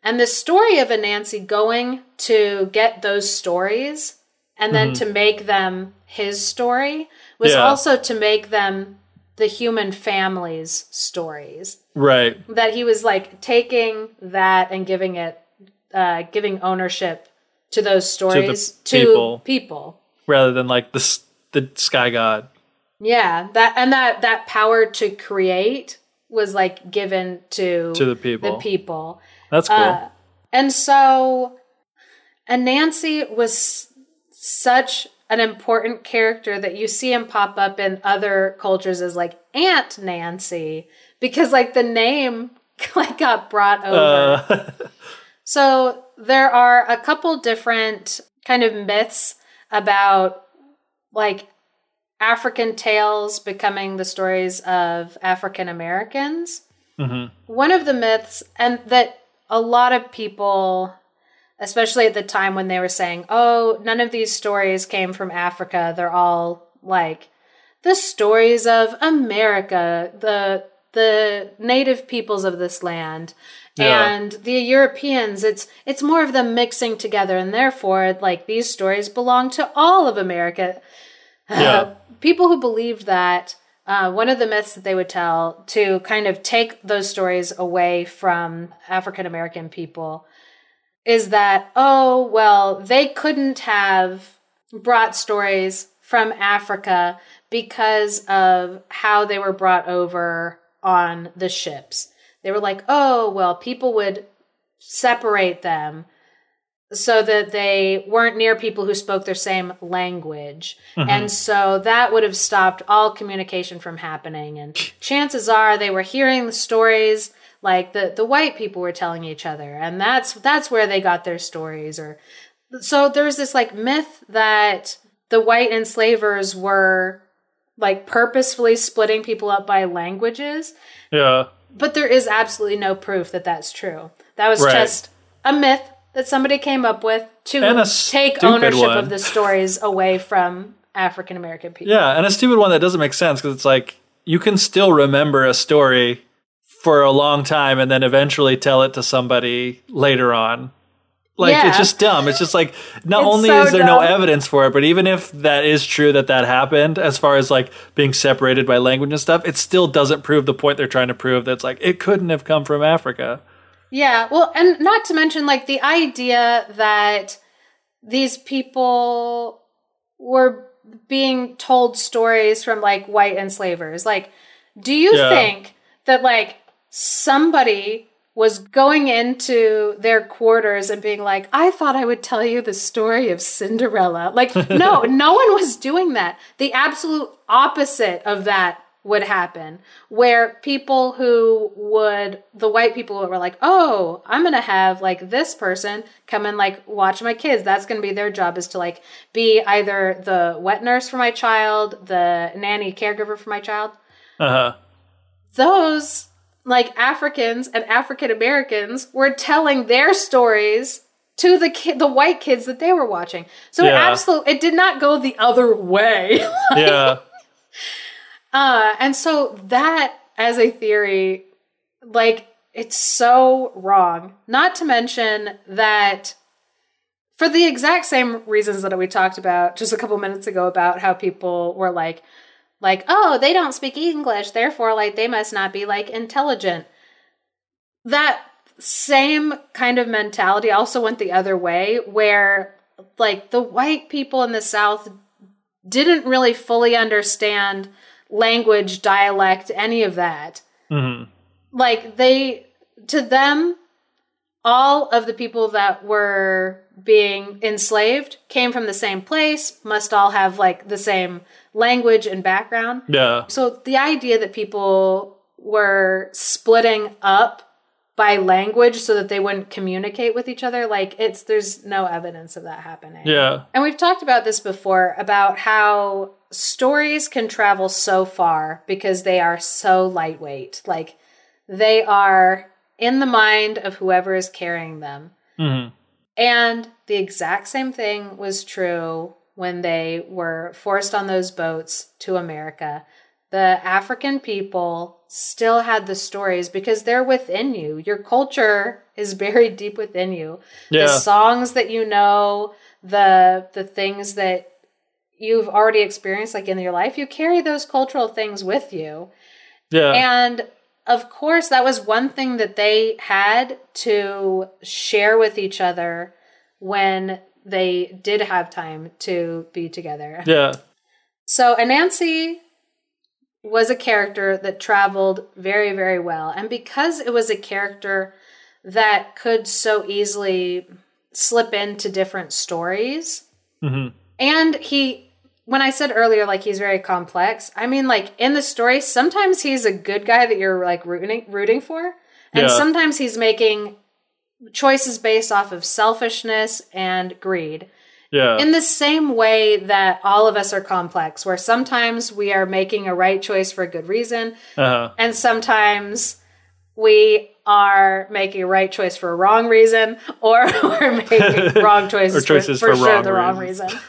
And the story of Anansi going to get those stories and then to make them his story was Yeah. also to make them the human family's stories. Right. That he was like taking that and giving it, uh, giving ownership to those stories to people. people. Rather than like the the sky god. Yeah, that and that that power to create was like given to To the people. The people. That's cool. Uh, and so Anansi was such an important character that you see him pop up in other cultures as like Aunt Nancy because like the name like got brought over. Uh, So there are a couple different kind of myths about like African tales becoming the stories of African Americans. mhm. One of the myths, and that a lot of people, especially at the time when they were saying, "Oh, none of these stories came from Africa. They're all like the stories of America, the the native peoples of this land." Yeah. And the Europeans, it's it's more of them mixing together, and therefore, like these stories belong to all of America. Yeah. people who believed that uh, one of the myths that they would tell to kind of take those stories away from African American people is that, oh, well, they couldn't have brought stories from Africa because of how they were brought over on the ships. They were like, oh, well, people would separate them so that they weren't near people who spoke their same language. Mm-hmm. And so that would have stopped all communication from happening. And chances are they were hearing the stories like the, the white people were telling each other. And that's that's where they got their stories or so there's this like myth that the white enslavers were like purposefully splitting people up by languages Yeah. but there is absolutely no proof that that's true. That was Right. just a myth that somebody came up with to take ownership one. of the stories away from African American people. Yeah, and a stupid one that doesn't make sense because it's like you can still remember a story for a long time and then eventually tell it to somebody later on. Like Yeah. it's just dumb. It's just like not It's only so is there no evidence for it, but even if that is true that that happened, as far as like being separated by language and stuff, it still doesn't prove the point they're trying to prove. That's like it couldn't have come from Africa. Yeah, well, and not to mention like the idea that these people were being told stories from like white enslavers. Like, do you Yeah. think that like somebody was going into their quarters and being like, I thought I would tell you the story of Cinderella. Like, no, no one was doing that. The absolute opposite of that would happen, where people who would, the white people were like, oh, I'm going to have like this person come and like watch my kids. That's going to be their job is to like be either the wet nurse for my child, the nanny caregiver for my child Uh huh. those like Africans and African Americans were telling their stories to the ki- the white kids that they were watching. So it Yeah. absolutely it did not go the other way. Yeah. uh and so that as a theory like it's so wrong. Not to mention that for the exact same reasons that we talked about just a couple minutes ago about how people were like like oh they don't speak english therefore like they must not be like intelligent. That same kind of mentality also went the other way where like the white people in the south didn't really fully understand language dialect any of that. Hmm like they to them all of the people that were being enslaved came from the same place must all have like the same language and background Yeah. so the idea that people were splitting up by language so that they wouldn't communicate with each other like it's there's no evidence of that happening Yeah. and we've talked about this before about how stories can travel so far because they are so lightweight. Like they are in the mind of whoever is carrying them. hmm And the exact same thing was true when they were forced on those boats to America. The African people still had the stories because they're within you. Your culture is buried deep within you. Yeah. The songs that you know, the the things that you've already experienced like in your life, you carry those cultural things with you. Yeah. And of course, that was one thing that they had to share with each other when they did have time to be together. yeah. So, Anansi was a character that traveled very, very well. And because it was a character that could so easily slip into different stories, hmm and he, when I said earlier, like he's very complex, I mean, like in the story, sometimes he's a good guy that you're like rooting, rooting for. And Yeah. sometimes he's making choices based off of selfishness and greed Yeah. in the same way that all of us are complex, where sometimes we are making a right choice for a good reason, uh-huh. and sometimes we are making a right choice for a wrong reason, or we're making wrong choices, choices for, for, for sure the wrong reasons. reason.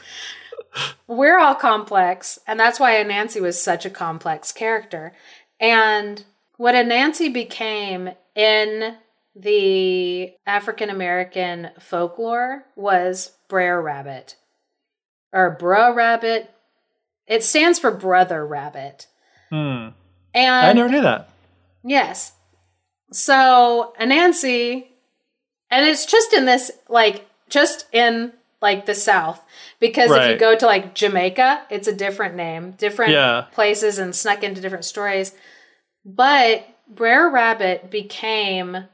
we're all complex, and that's why Anansi was such a complex character. And what Anansi became in the African American folklore was Brer Rabbit or Brer Rabbit. It stands for Brother Rabbit. Hmm. And I never knew that. Yes. So Anansi, and it's just in this, like, just in like the South, because if you go to like Jamaica, it's a different name, different Yeah. places, and snuck into different stories. But Brer Rabbit became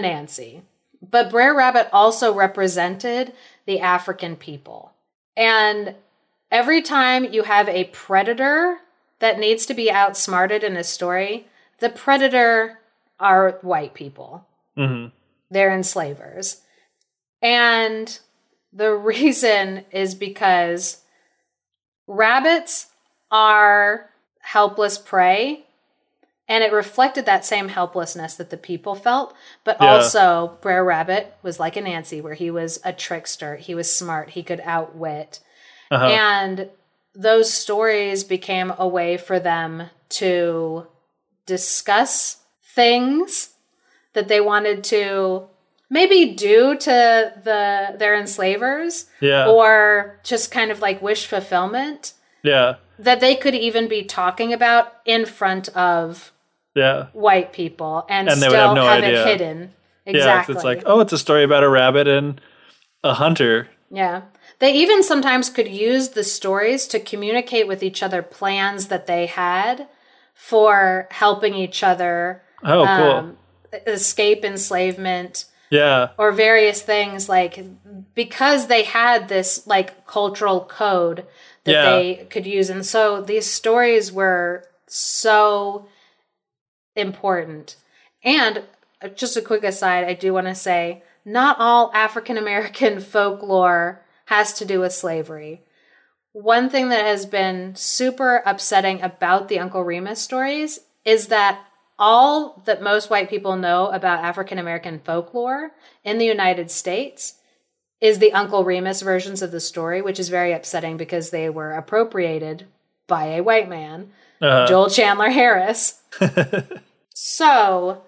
Anansi. But Brer Rabbit also represented the African people. And every time you have a predator that needs to be outsmarted in a story, the predator are white people. hmm They're enslavers. And the reason is because rabbits are helpless prey. And it reflected that same helplessness that the people felt. But Yeah. also, Brer Rabbit was like Anansi, where he was a trickster. He was smart. He could outwit. Uh-huh. And those stories became a way for them to discuss things that they wanted to maybe do to the their enslavers yeah. or just kind of like wish fulfillment yeah. That they could even be talking about in front of Yeah. white people and, And still have no have it hidden. Yeah. Exactly. It's like, oh, it's a story about a rabbit and a hunter. Yeah. They even sometimes could use the stories to communicate with each other plans that they had for helping each other Oh, cool. um, escape enslavement yeah. or various things like because they had this like cultural code that Yeah. they could use and so these stories were so important and uh, just a quick aside i do want to say not all african american folklore has to do with slavery one thing that has been super upsetting about the uncle remus stories is that all that most white people know about African American folklore in the United States is the Uncle Remus versions of the story, which is very upsetting because they were appropriated by a white man, Uh, Joel Chandler Harris. so,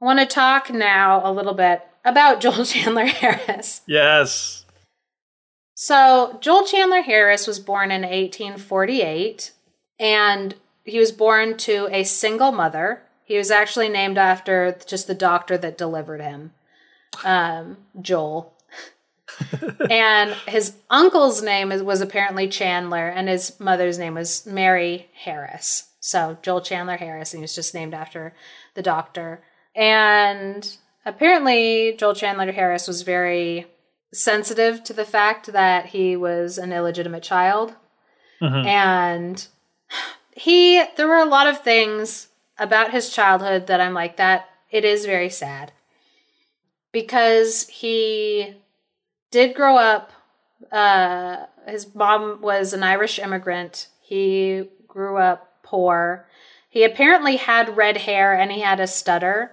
I want to talk now a little bit about Joel Chandler Harris. yes. So, Joel Chandler Harris was born in 1848, and he was born to a single mother. He was actually named after just the doctor that delivered him, um, Joel. and his uncle's name was apparently Chandler, and his mother's name was Mary Harris. So, Joel Chandler Harris, and he was just named after the doctor. And apparently, Joel Chandler Harris was very sensitive to the fact that he was an illegitimate child. Mhm. And he, there were a lot of things about his childhood that I'm like, that it is very sad. Because he did grow up, uh, his mom was an Irish immigrant. He grew up poor. He apparently had red hair and he had a stutter,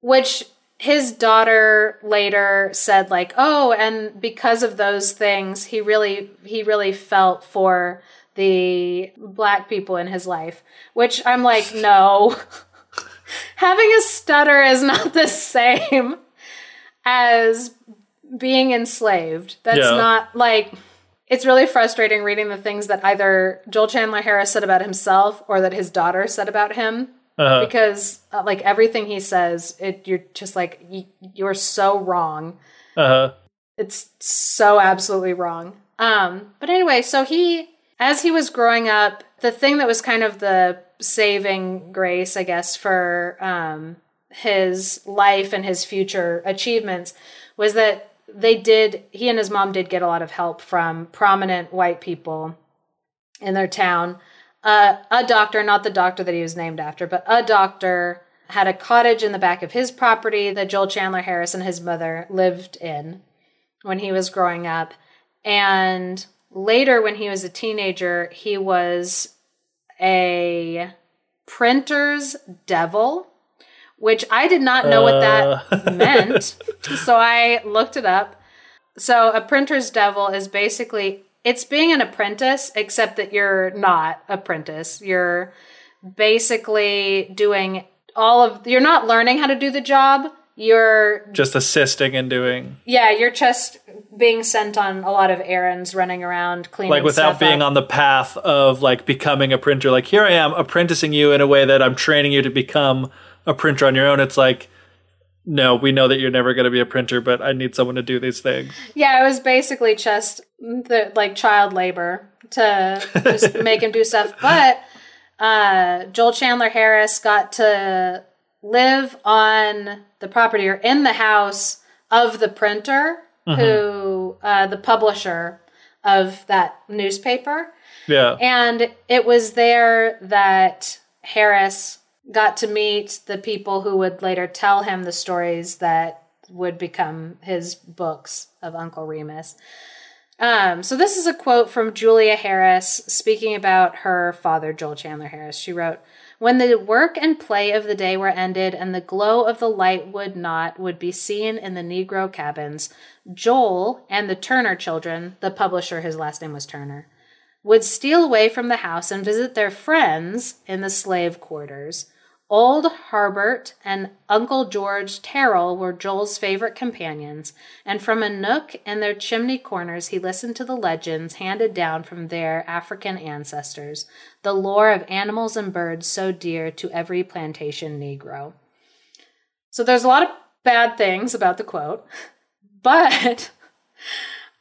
which his daughter later said like oh and because of those things he really he really felt for the black people in his life which i'm like no. Having a stutter is not the same as being enslaved. That's Yeah. not like it's really frustrating reading the things that either joel chandler harris said about himself or that his daughter said about him. Uh, because uh, like everything he says it you're just like you, you're so wrong. Uh, huh. it's so absolutely wrong. Um but anyway so he as he was growing up the thing that was kind of the saving grace i guess for um his life and his future achievements was that they did he and his mom did get a lot of help from prominent white people in their town. Uh, a doctor, not the doctor that he was named after, but a doctor had a cottage in the back of his property that Joel Chandler Harris and his mother lived in when he was growing up. And later, when he was a teenager, he was a printer's devil, which I did not know what that uh. meant. So I looked it up. So a printer's devil is basically it's being an apprentice, except that you're not apprentice. You're basically doing all of you're not learning how to do the job. You're Just assisting and doing yeah, you're just being sent on a lot of errands, running around, cleaning like without being up. on the path of like becoming a printer. Like here I am apprenticing you in a way that I'm training you to become a printer on your own. It's like no, we know that you're never going to be a printer, but I need someone to do these things. Yeah, it was basically just the like child labor to just make him do stuff. But uh, Joel Chandler Harris got to live on the property or in the house of the printer who uh, the publisher of that newspaper. Yeah. And it was there that Harris got to meet the people who would later tell him the stories that would become his books of Uncle Remus. Um, so this is a quote from Julia Harris speaking about her father, Joel Chandler Harris. She wrote, when the work and play of the day were ended and the glow of the light would not would be seen in the Negro cabins, Joel and the Turner children, the publisher, his last name was Turner, would steal away from the house and visit their friends in the slave quarters. Old Harbert and Uncle George Terrell were Joel's favorite companions, and from a nook in their chimney corners he listened to the legends handed down from their African ancestors, the lore of animals and birds so dear to every plantation Negro. So there's a lot of bad things about the quote, but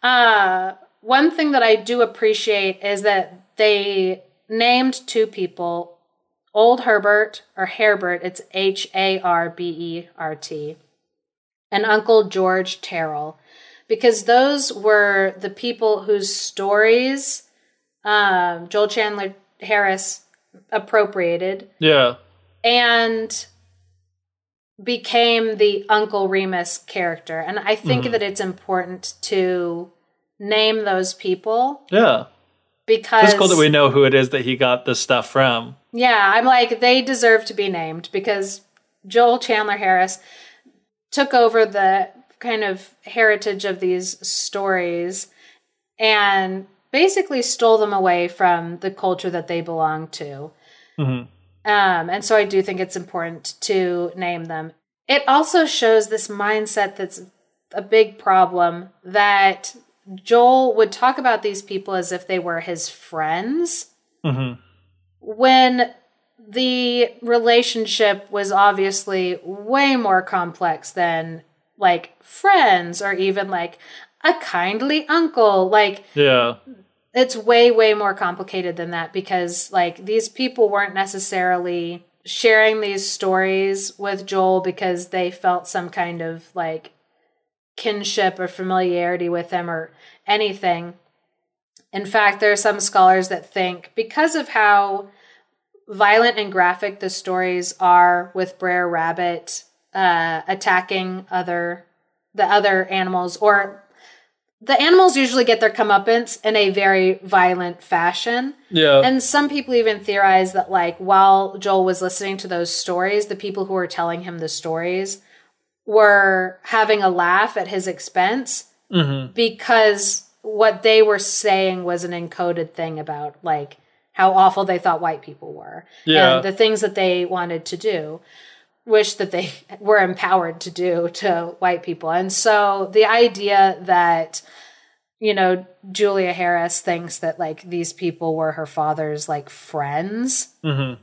uh, one thing that I do appreciate is that they named two people Old Herbert or Herbert, it's H A R B E R T, and Uncle George Terrell, because those were the people whose stories um, Joel Chandler Harris appropriated Yeah. and became the Uncle Remus character. And I think that it's important to name those people Yeah. Because It's cool that we know who it is that he got this stuff from. Yeah, I'm like, they deserve to be named because Joel Chandler Harris took over the kind of heritage of these stories and basically stole them away from the culture that they belong to. Mhm. Um, and so I do think it's important to name them. It also shows this mindset that's a big problem that Joel would talk about these people as if they were his friends Mhm. when the relationship was obviously way more complex than like friends or even like a kindly uncle like Yeah. it's way way more complicated than that because like these people weren't necessarily sharing these stories with Joel because they felt some kind of like kinship or familiarity with him or anything. In fact, there are some scholars that think because of how violent and graphic the stories are with Brer Rabbit uh, attacking other the other animals or the animals usually get their comeuppance in a very violent fashion. Yeah. And some people even theorize that, like, while Joel was listening to those stories, the people who were telling him the stories were having a laugh at his expense Mhm. because what they were saying was an encoded thing about, like, how awful they thought white people were Yeah. and the things that they wanted to do wish that they were empowered to do to white people. And so the idea that you know Julia Harris thinks that like these people were her father's like friends. Mhm.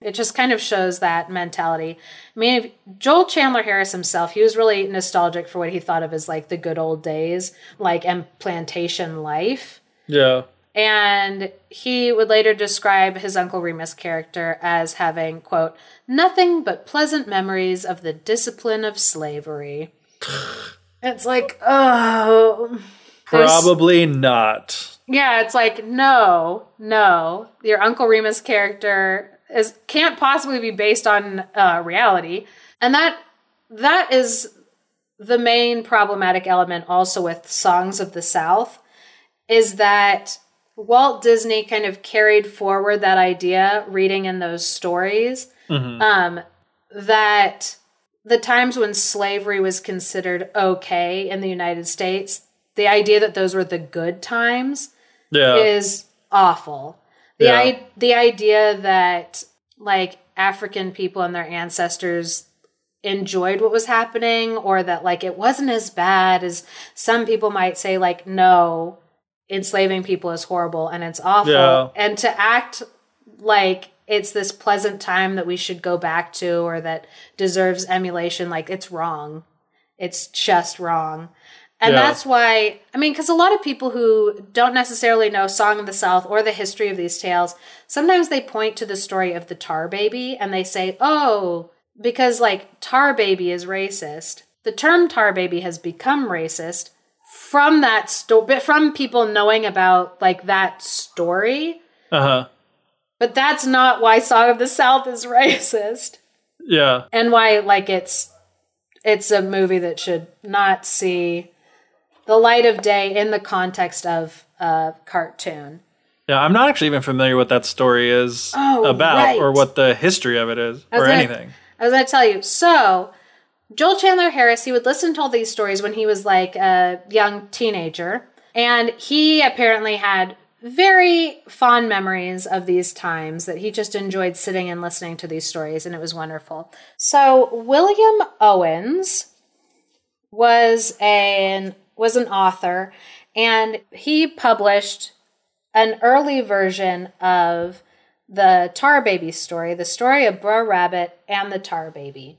It just kind of shows that mentality. I mean, if Joel Chandler Harris himself, he was really nostalgic for what he thought of as like the good old days, like and plantation life. Yeah. And he would later describe his Uncle Remus character as having, quote, nothing but pleasant memories of the discipline of slavery. it's like, oh. Probably not. Yeah, it's like, no, no. Your Uncle Remus character is can't possibly be based on uh, reality. And that that is the main problematic element also with Songs of the South is that Walt Disney kind of carried forward that idea reading in those stories. Um, that the times when slavery was considered okay in the United States, the idea that those were the good times Yeah. is awful. The Yeah. I, the idea that like African people and their ancestors enjoyed what was happening or that like it wasn't as bad as some people might say like no enslaving people is horrible and it's awful Yeah. and to act like it's this pleasant time that we should go back to or that deserves emulation like it's wrong it's just wrong and Yeah. that's why i mean because a lot of people who don't necessarily know song of the south or the history of these tales sometimes they point to the story of the tar baby and they say oh because like tar baby is racist the term tar baby has become racist from that story from people knowing about like that story Uh huh. but that's not why song of the south is racist Yeah. and why like it's it's a movie that should not see the light of day in the context of a cartoon Yeah. I'm not actually even familiar what that story is Oh, about right. or what the history of it is or gonna- anything. I was going to tell you. So, Joel Chandler Harris, he would listen to all these stories when he was like a young teenager. And he apparently had very fond memories of these times that he just enjoyed sitting and listening to these stories, and it was wonderful. So, William Owens was an was an author and he published an early version of the Tar Baby story, the story of Brer Rabbit and the Tar Baby.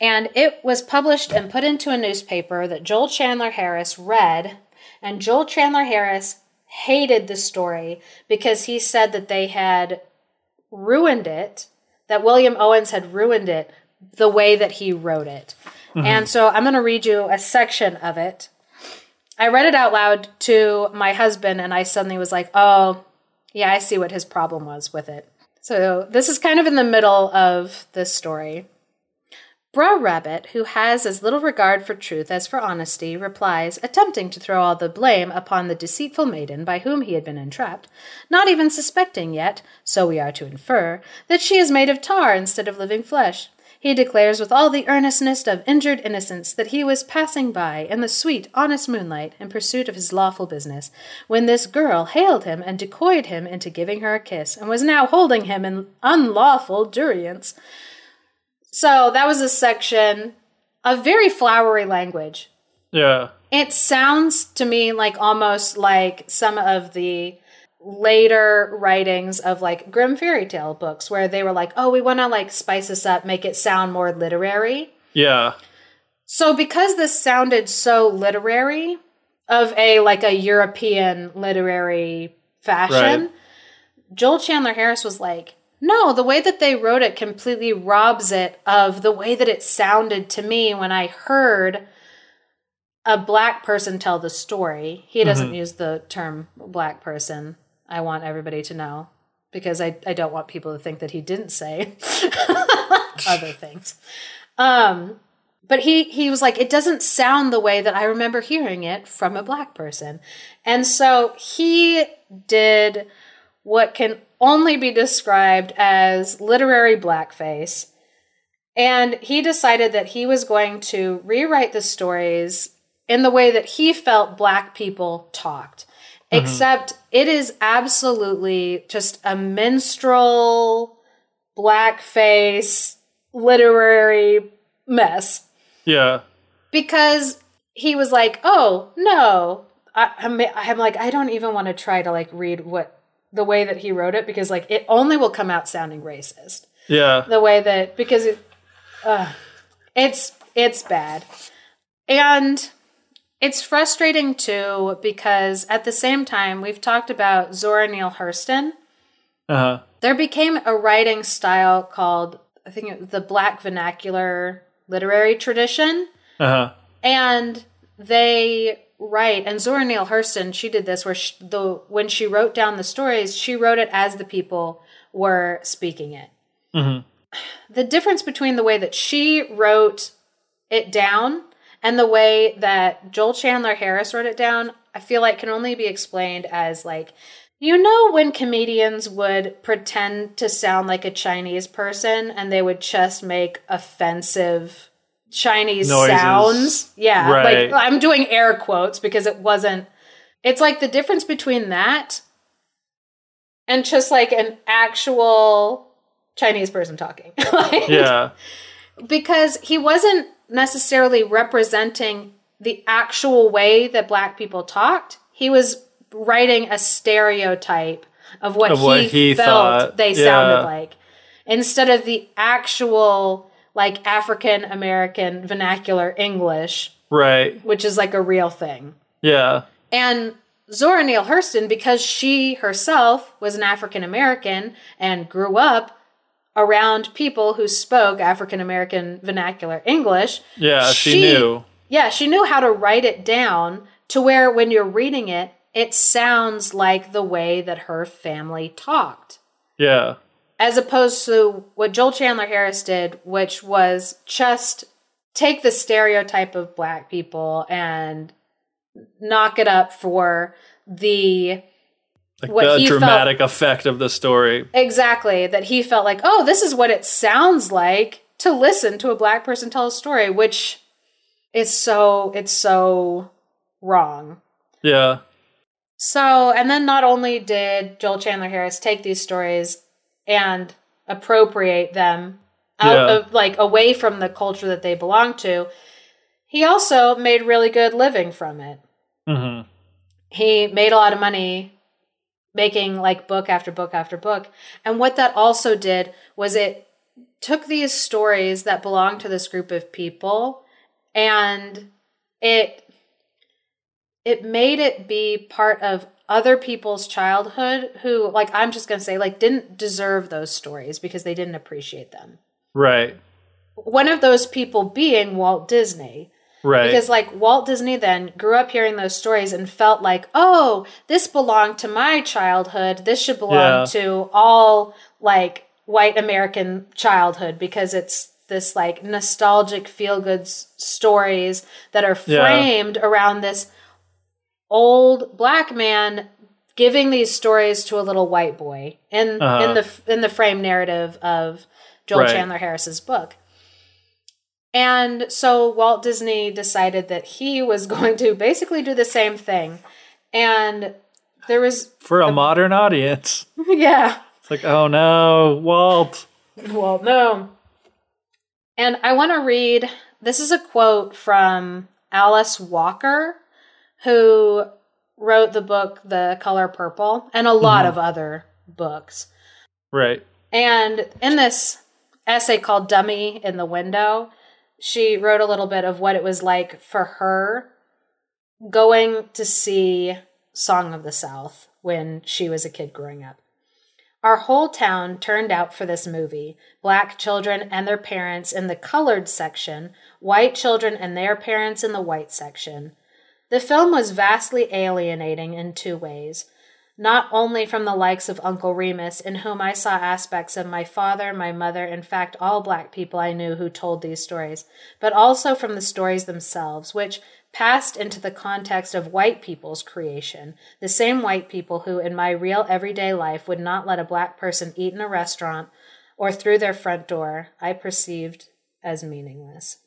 And it was published and put into a newspaper that Joel Chandler Harris read, and Joel Chandler Harris hated the story because he said that they had ruined it, that William Owens had ruined it the way that he wrote it. Mm-hmm. And so I'm going to read you a section of it. I read it out loud to my husband, and I suddenly was like, oh, yeah, I see what his problem was with it. So this is kind of in the middle of this story. Brer Rabbit, who has as little regard for truth as for honesty, replies, attempting to throw all the blame upon the deceitful maiden by whom he had been entrapped, not even suspecting yet, so we are to infer, that she is made of tar instead of living flesh. He declares with all the earnestness of injured innocence that he was passing by in the sweet, honest moonlight in pursuit of his lawful business, when this girl hailed him and decoyed him into giving her a kiss, and was now holding him in unlawful durance. So that was a section of very flowery language. Yeah. It sounds to me like almost like some of the later writings of like Grimm fairy tale books where they were like, oh, we want to like spice this up, make it sound more literary. Yeah. So because this sounded so literary of a like a European literary fashion, Right. Joel Chandler Harris was like, no, the way that they wrote it completely robs it of the way that it sounded to me when I heard a black person tell the story. He doesn't mm-hmm. use the term black person. I want everybody to know because I, I don't want people to think that he didn't say other things. Um, but he he was like, it doesn't sound the way that I remember hearing it from a black person. And so he did what can only be described as literary blackface. And he decided that he was going to rewrite the stories in the way that he felt black people talked. Except it is absolutely just a minstrel, blackface, literary mess Yeah. because he was like, "Oh no," I, I'm, I'm like, I don't even want to try to like read what the way that he wrote it because like it only will come out sounding racist. Yeah. The way that because it, uh, it's it's bad, and it's frustrating too because at the same time we've talked about Zora Neale Hurston. Uh huh. There became a writing style called I think it the Black Vernacular literary tradition. Uh huh. and they write and Zora Neale Hurston she did this where she, the when she wrote down the stories she wrote it as the people were speaking it Mm-hmm. the difference between the way that she wrote it down and the way that Joel Chandler Harris wrote it down I feel like can only be explained as like You know when comedians would pretend to sound like a Chinese person and they would just make offensive Chinese Noises. sounds? Yeah. Right. Like I'm doing air quotes because it wasn't it's like the difference between that and just like an actual Chinese person talking. Like, Yeah. because he wasn't necessarily representing the actual way that black people talked. He was writing a stereotype of what, Of what he, he felt thought. they Yeah. sounded like instead of the actual like African American vernacular English, Right. which is like a real thing. Yeah. And Zora Neale Hurston, because she herself was an African American and grew up around people who spoke African American vernacular English. Yeah. She, knew. Yeah, she knew how to write it down to where when you're reading it, it sounds like the way that her family talked. Yeah. As opposed to what Joel Chandler Harris did, which was just take the stereotype of black people and knock it up for the Like What the he felt- dramatic effect of the story. exactly that he felt like, oh, this is what it sounds like to listen to a black person tell a story, which is so it's so wrong. Yeah. So, and then not only did Joel Chandler Harris take these stories and appropriate them out Yeah. of like away from the culture that they belong to, he also made really good living from it. hmm He made a lot of money making like book after book after book. And what that also did was it took these stories that belonged to this group of people and it it made it be part of other people's childhood who like I'm just going to say like didn't deserve those stories because they didn't appreciate them. Right. One of those people being Walt Disney. Right. Because like Walt Disney then grew up hearing those stories and felt like, oh, this belonged to my childhood. This should belong Yeah. to all like white American childhood because it's this like nostalgic feel good stories that are Yeah. framed around this old black man giving these stories to a little white boy in Uh-huh. in the in the frame narrative of Joel Right. Chandler Harris's book. And so Walt Disney decided that he was going to basically do the same thing. And there was, For a modern audience. yeah, It's like, oh no, Walt. well, no. And I want to read this is a quote from Alice Walker, who wrote the book The Color Purple and a lot mm-hmm. of other books. Right. And in this essay called Dummy in the Window, she wrote a little bit of what it was like for her going to see Song of the South when she was a kid growing up. Our whole town turned out for this movie black children and their parents in the colored section, white children and their parents in the white section. The film was vastly alienating in two ways not only from the likes of Uncle Remus, in whom I saw aspects of my father, my mother, in fact, all black people I knew who told these stories, but also from the stories themselves, which passed into the context of white people's creation, the same white people who, in my real everyday life, would not let a black person eat in a restaurant or through their front door, I perceived as meaningless.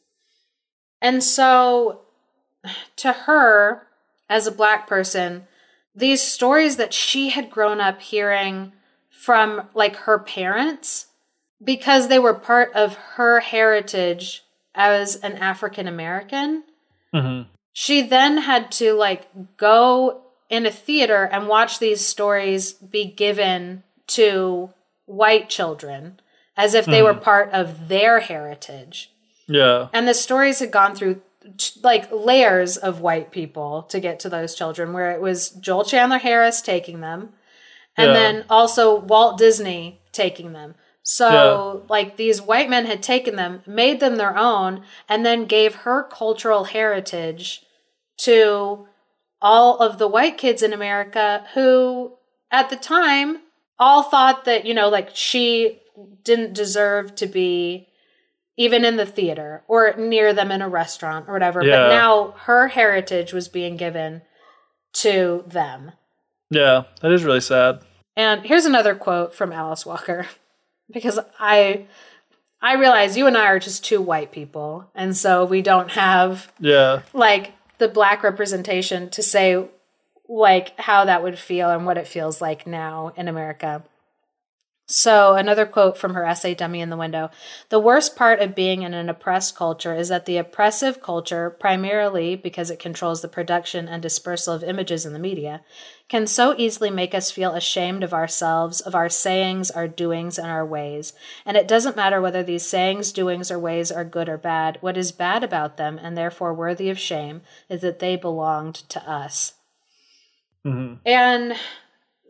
And so, to her, as a black person, these stories that she had grown up hearing from like her parents because they were part of her heritage as an African American. Hmm she then had to like go in a theater and watch these stories be given to white children as if they were part of their heritage. Yeah. and the stories had gone through like layers of white people to get to those children where it was Joel Chandler Harris taking them and Yeah. then also Walt Disney taking them. So like these white men had taken them, made them their own and then gave her cultural heritage to all of the white kids in America who at the time all thought that, you know, like she didn't deserve to be even in the theater or near them in a restaurant or whatever. Yeah. But now her heritage was being given to them. Yeah, that is really sad. And here's another quote from Alice Walker because I I realize you and I are just two white people and so we don't have Yeah. like the black representation to say like how that would feel and what it feels like now in America. So, another quote from her essay, Dummy in the Window. The worst part of being in an oppressed culture is that the oppressive culture, primarily because it controls the production and dispersal of images in the media, can so easily make us feel ashamed of ourselves, of our sayings, our doings, and our ways. And it doesn't matter whether these sayings, doings, or ways are good or bad. What is bad about them, and therefore worthy of shame, is that they belonged to us. Mm-hmm. And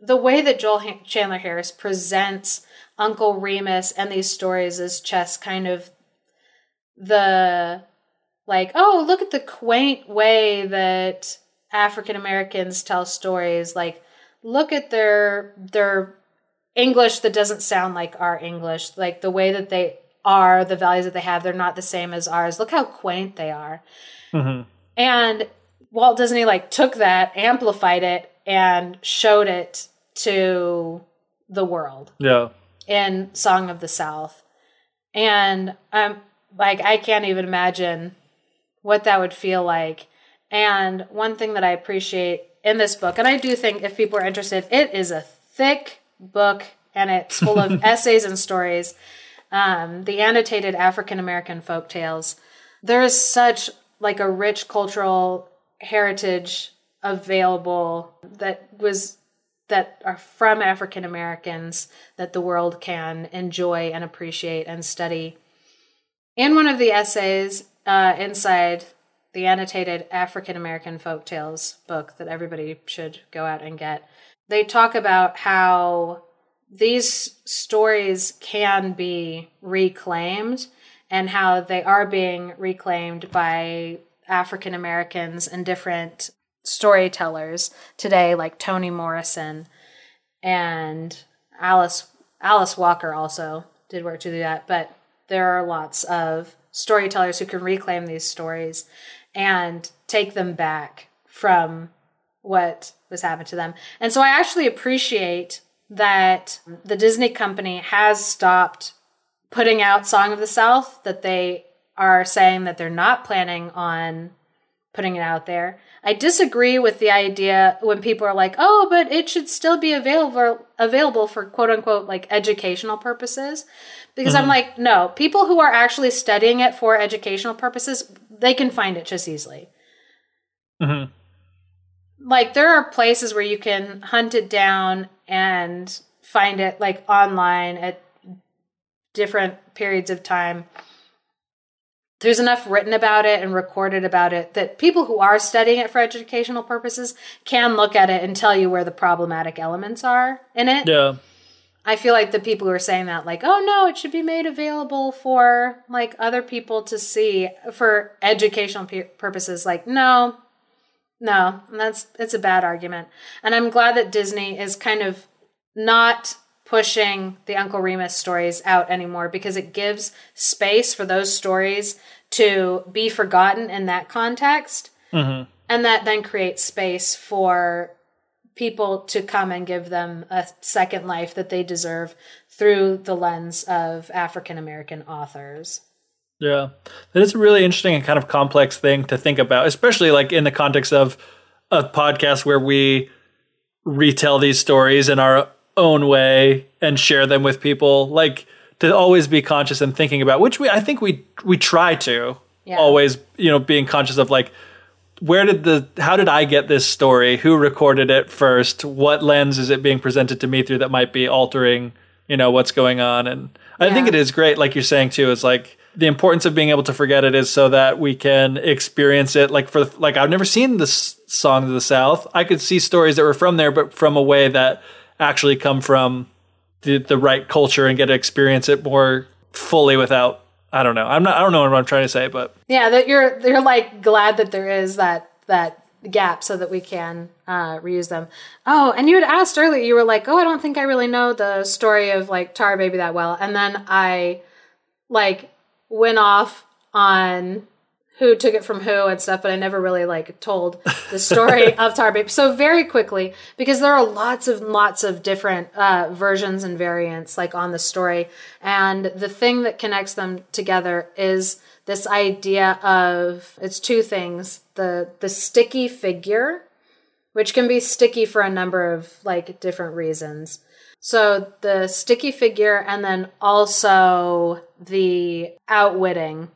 the way that Joel Ha- Chandler Harris presents Uncle Remus and these stories is just kind of the like, oh, look at the quaint way that African Americans tell stories. Like, look at their their English that doesn't sound like our English. Like the way that they are, the values that they have, they're not the same as ours. Look how quaint they are. hmm And Walt Disney like took that, amplified it, and showed it to the world Yeah. in Song of the South. And um like I can't even imagine what that would feel like. And one thing that I appreciate in this book, and I do think if people are interested, it is a thick book and it's full of essays and stories. Um, the annotated African American folk tales. There is such like a rich cultural heritage available that was that are from African Americans that the world can enjoy and appreciate and study. In one of the essays uh, inside the annotated African American folk tales book that everybody should go out and get, they talk about how these stories can be reclaimed and how they are being reclaimed by African Americans and different storytellers today, like Toni Morrison and Alice Alice Walker also did work to do that. But there are lots of storytellers who can reclaim these stories and take them back from what was happened to them. And so I actually appreciate that the Disney company has stopped putting out Song of the South, that they are saying that they're not planning on putting it out there. I disagree with the idea when people are like, "Oh, but it should still be available available for quote unquote like educational purposes." Because I'm like, "No, people who are actually studying it for educational purposes, they can find it just easily." hmm like there are places where you can hunt it down and find it like online at different periods of time there's enough written about it and recorded about it that people who are studying it for educational purposes can look at it and tell you where the problematic elements are in it Yeah. I feel like the people who are saying that, like, oh no, it should be made available for like other people to see for educational pu- purposes. Like, no, no, that's it's a bad argument. And I'm glad that Disney is kind of not pushing the Uncle Remus stories out anymore because it gives space for those stories to be forgotten in that context. hmm And that then creates space for people to come and give them a second life that they deserve through the lens of African American authors. Yeah. That is a really interesting and kind of complex thing to think about, especially like in the context of a podcast where we retell these stories in our own way and share them with people. Like to always be conscious and thinking about which we I think we we try to Yeah. always, you know, being conscious of like where did the how did I get this story? Who recorded it first? What lens is it being presented to me through that might be altering, you know, what's going on? And I think it is great, like you're saying too, is like the importance of being able to forget it is so that we can experience it. Like for like I've never seen this song of the South. I could see stories that were from there, but from a way that actually come from the the right culture and get to experience it more fully without I don't know. I'm not I don't know what I'm trying to say, but Yeah, that you're you're like glad that there is that that gap so that we can uh, reuse them. Oh, and you had asked earlier, you were like, "Oh, I don't think I really know the story of like Tar Baby that well," and then I like went off on who took it from who and stuff, but I never really like told the story of Tar Baby. So very quickly, because there are lots of lots of different uh, versions and variants like on the story, and the thing that connects them together is this idea of it's two things the the sticky figure which can be sticky for a number of like different reasons so the sticky figure and then also the outwitting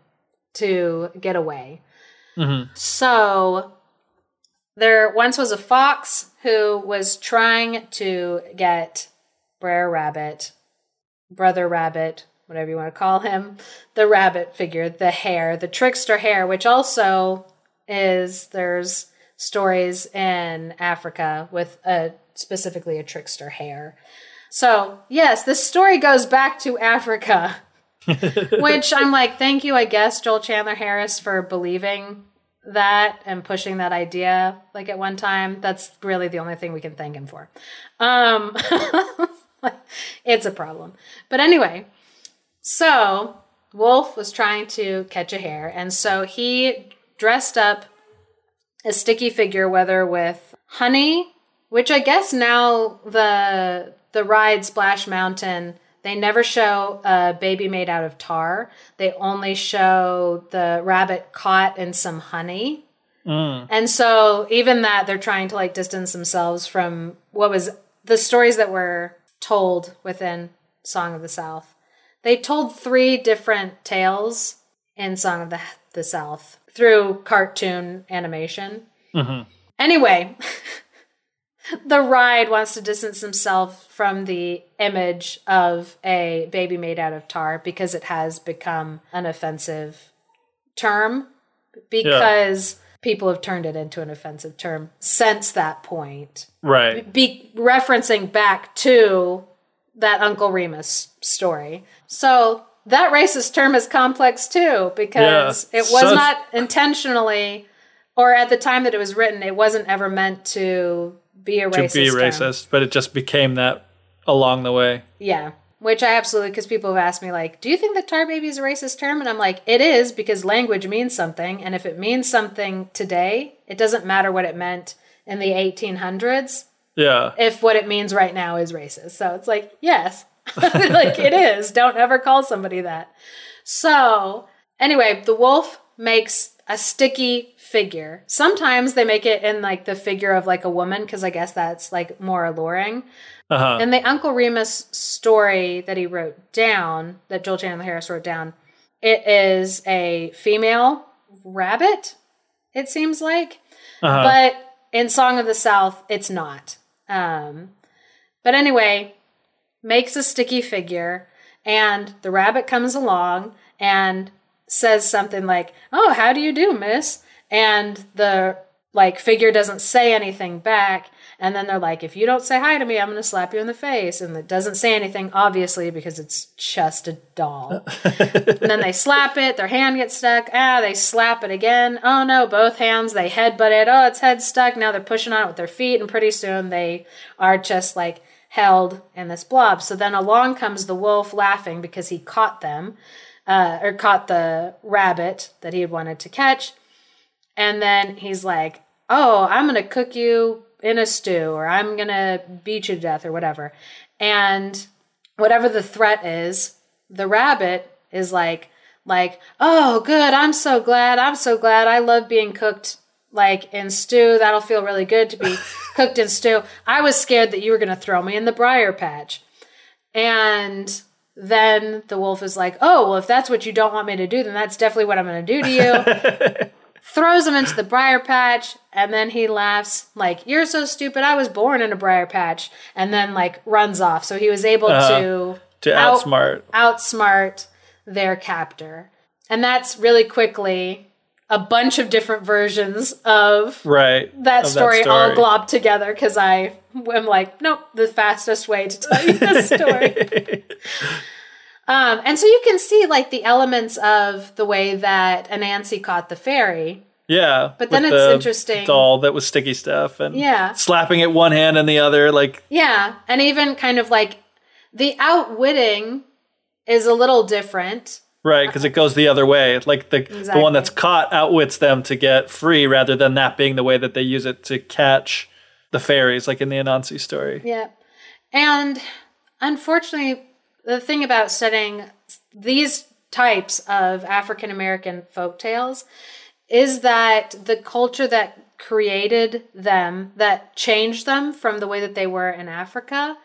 to get away mm-hmm. so there once was a fox who was trying to get Brer Rabbit, Brother Rabbit, whatever you want to call him, the rabbit figure, the hare, the trickster hare, which also is there's stories in Africa with a specifically a trickster hare. So, yes, this story goes back to Africa. Which I'm like, thank you, I guess, Joel Chandler Harris, for believing that and pushing that idea like at one time. That's really the only thing we can thank him for. Um, it's a problem. But anyway, so Wolf was trying to catch a hare, and so he dressed up a sticky figure, whether with honey, which I guess now the the ride Splash Mountain, they never show a baby made out of tar. They only show the rabbit caught in some honey. Mm. And so even that they're trying to like distance themselves from what was the stories that were told within Song of the South. They told three different tales in Song of the the South through cartoon animation. Mm-hmm. Anyway, the ride wants to distance himself from the image of a baby made out of tar because it has become an offensive term because people have turned it into an offensive term since that point Right. be referencing back to that Uncle Remus story. So that racist term is complex too because Yeah. it was not intentionally, or at the time that it was written, it wasn't ever meant to be a To racist. be term. racist, but it just became that along the way. Yeah. Which I absolutely, because people have asked me, like, do you think that tar baby is a racist term? And I'm like, it is because language means something. And if it means something today, it doesn't matter what it meant in the 1800s Yeah. if what it means right now is racist. So it's like, yes, like it is. Don't ever call somebody that. So, anyway, the wolf makes a sticky figure. Sometimes they make it in like the figure of like a woman because I guess that's like more alluring. Uh-huh. In the Uncle Remus story that he wrote down, that Joel Chandler Harris wrote down, it is a female rabbit, it seems like. Uh-huh. But in Song of the South, it's not. Um, but anyway, makes a sticky figure, and the rabbit comes along and says something like, "Oh, how do you do, miss?" And the like figure doesn't say anything back. And then they're like, if you don't say hi to me, I'm going to slap you in the face. And it doesn't say anything, obviously, because it's just a doll. and then they slap it, their hand gets stuck. Ah, they slap it again. Oh no, both hands, they headbutt it. Oh, its head stuck. Now they're pushing on it with their feet. And pretty soon they are just like held in this blob. So then along comes the wolf laughing because he caught them, uh, or caught the rabbit that he had wanted to catch. And then he's like, Oh, I'm going to cook you in a stew, or I'm going to beat you to death, or whatever. And whatever the threat is, the rabbit is like, like, oh, good. I'm so glad. I'm so glad. I love being cooked like in stew. That'll feel really good to be cooked in stew. I was scared that you were going to throw me in the briar patch. And then the wolf is like, oh, well, if that's what you don't want me to do, then that's definitely what I'm going to do to you. Throws him into the briar patch, and then he laughs, like, You're so stupid. I was born in a briar patch. And then, like, runs off. So he was able Uh-huh. to, to out- outsmart. outsmart their captor. And that's really quickly a bunch of different versions of Right. that of story, all globbed together because I am like, nope, the fastest way to tell you this story. um, and so you can see like the elements of the way that Anansi caught the fairy. Yeah. But then it's the interesting- Doll that was sticky stuff and Yeah. slapping it one hand and the other. Like, Yeah, and even kind of like the outwitting is a little different Right, because it goes the other way. Like the the one that's caught outwits them to get free, rather than that being the way that they use it to catch the fairies, like in the Anansi story. Yeah. And unfortunately, the thing about studying these types of African American folk tales is that the culture that created them, that changed them from the way that they were in Africa,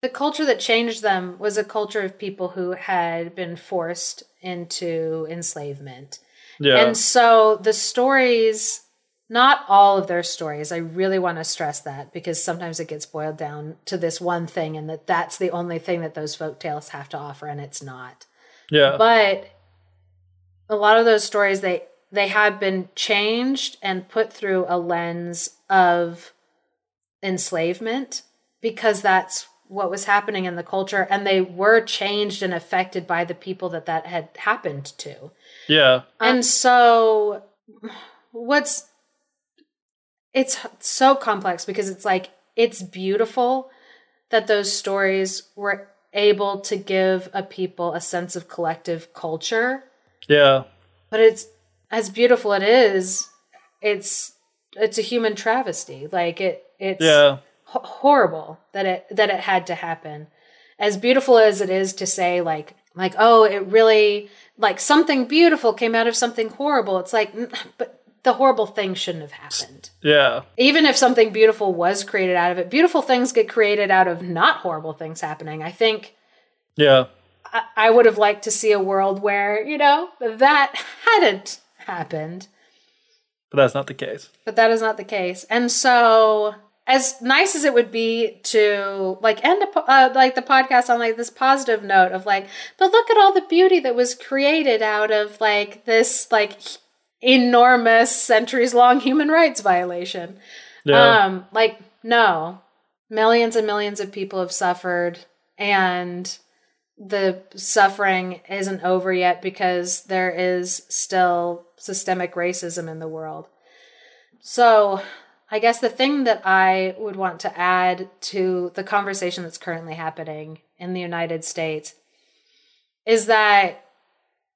the culture that changed them was a culture of people who had been forced into enslavement. Yeah, And so the stories, not all of their stories, I really want to stress that because sometimes it gets boiled down to this one thing and that that's the only thing that those folk tales have to offer and it's not. yeah, But a lot of those stories they they have been changed and put through a lens of enslavement because that's what was happening in the culture and they were changed and affected by the people that that had happened to. yeah, And so what's it's so complex because it's like it's beautiful that those stories were able to give a people a sense of collective culture, yeah, but it's as beautiful it is, it's it's a human travesty. Like it it's yeah, h- horrible that it that it had to happen. As beautiful as it is to say like like oh it really like something beautiful came out of something horrible. It's like but the horrible thing shouldn't have happened. Yeah, even if something beautiful was created out of it beautiful things get created out of not horrible things happening. I think yeah, I, I would have liked to see a world where you know that hadn't happened. But that's not the case. but that is not the case. And so, as nice as it would be to like end a, uh, like the podcast on like this positive note of like, but look at all the beauty that was created out of like this like enormous centuries long human rights violation. Yeah, Um, like no, millions and millions of people have suffered, and the suffering isn't over yet because there is still systemic racism in the world. So, I guess the thing that I would want to add to the conversation that's currently happening in the United States is that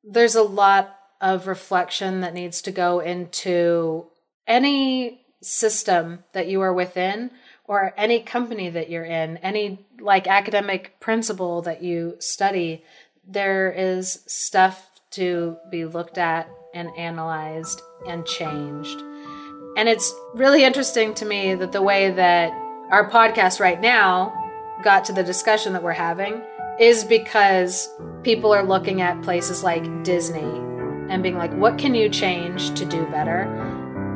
there's a lot of reflection that needs to go into any system that you are within or any company that you're in, any like academic principle that you study, there is stuff to be looked at and analyzed and changed. And it's really interesting to me that the way that our podcast right now got to the discussion that we're having is because people are looking at places like Disney and being like, what can you change to do better?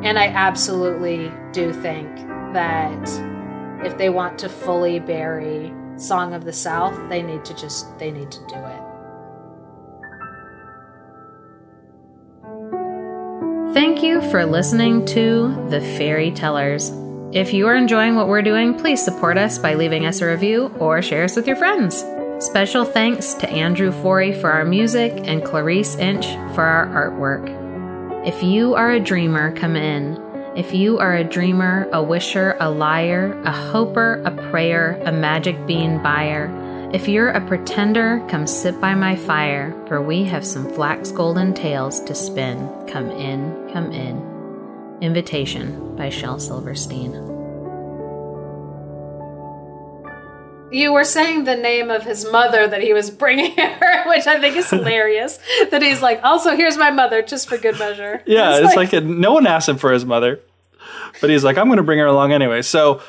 And I absolutely do think that if they want to fully bury Song of the South, they need to just they need to do it. Thank you for listening to The Fairy Tellers. If you are enjoying what we're doing, please support us by leaving us a review or share us with your friends. Special thanks to Andrew Forey for our music and Clarice Inch for our artwork. If you are a dreamer, come in. If you are a dreamer, a wisher, a liar, a hoper, a prayer, a magic bean buyer, if you're a pretender, come sit by my fire, for we have some flax golden tales to spin. Come in, come in. Invitation by Shel Silverstein. You were saying the name of his mother that he was bringing her, which I think is hilarious. that he's like, also, here's my mother, just for good measure. Yeah, it's, like, no one asked him for his mother, but he's like, I'm going to bring her along anyway. So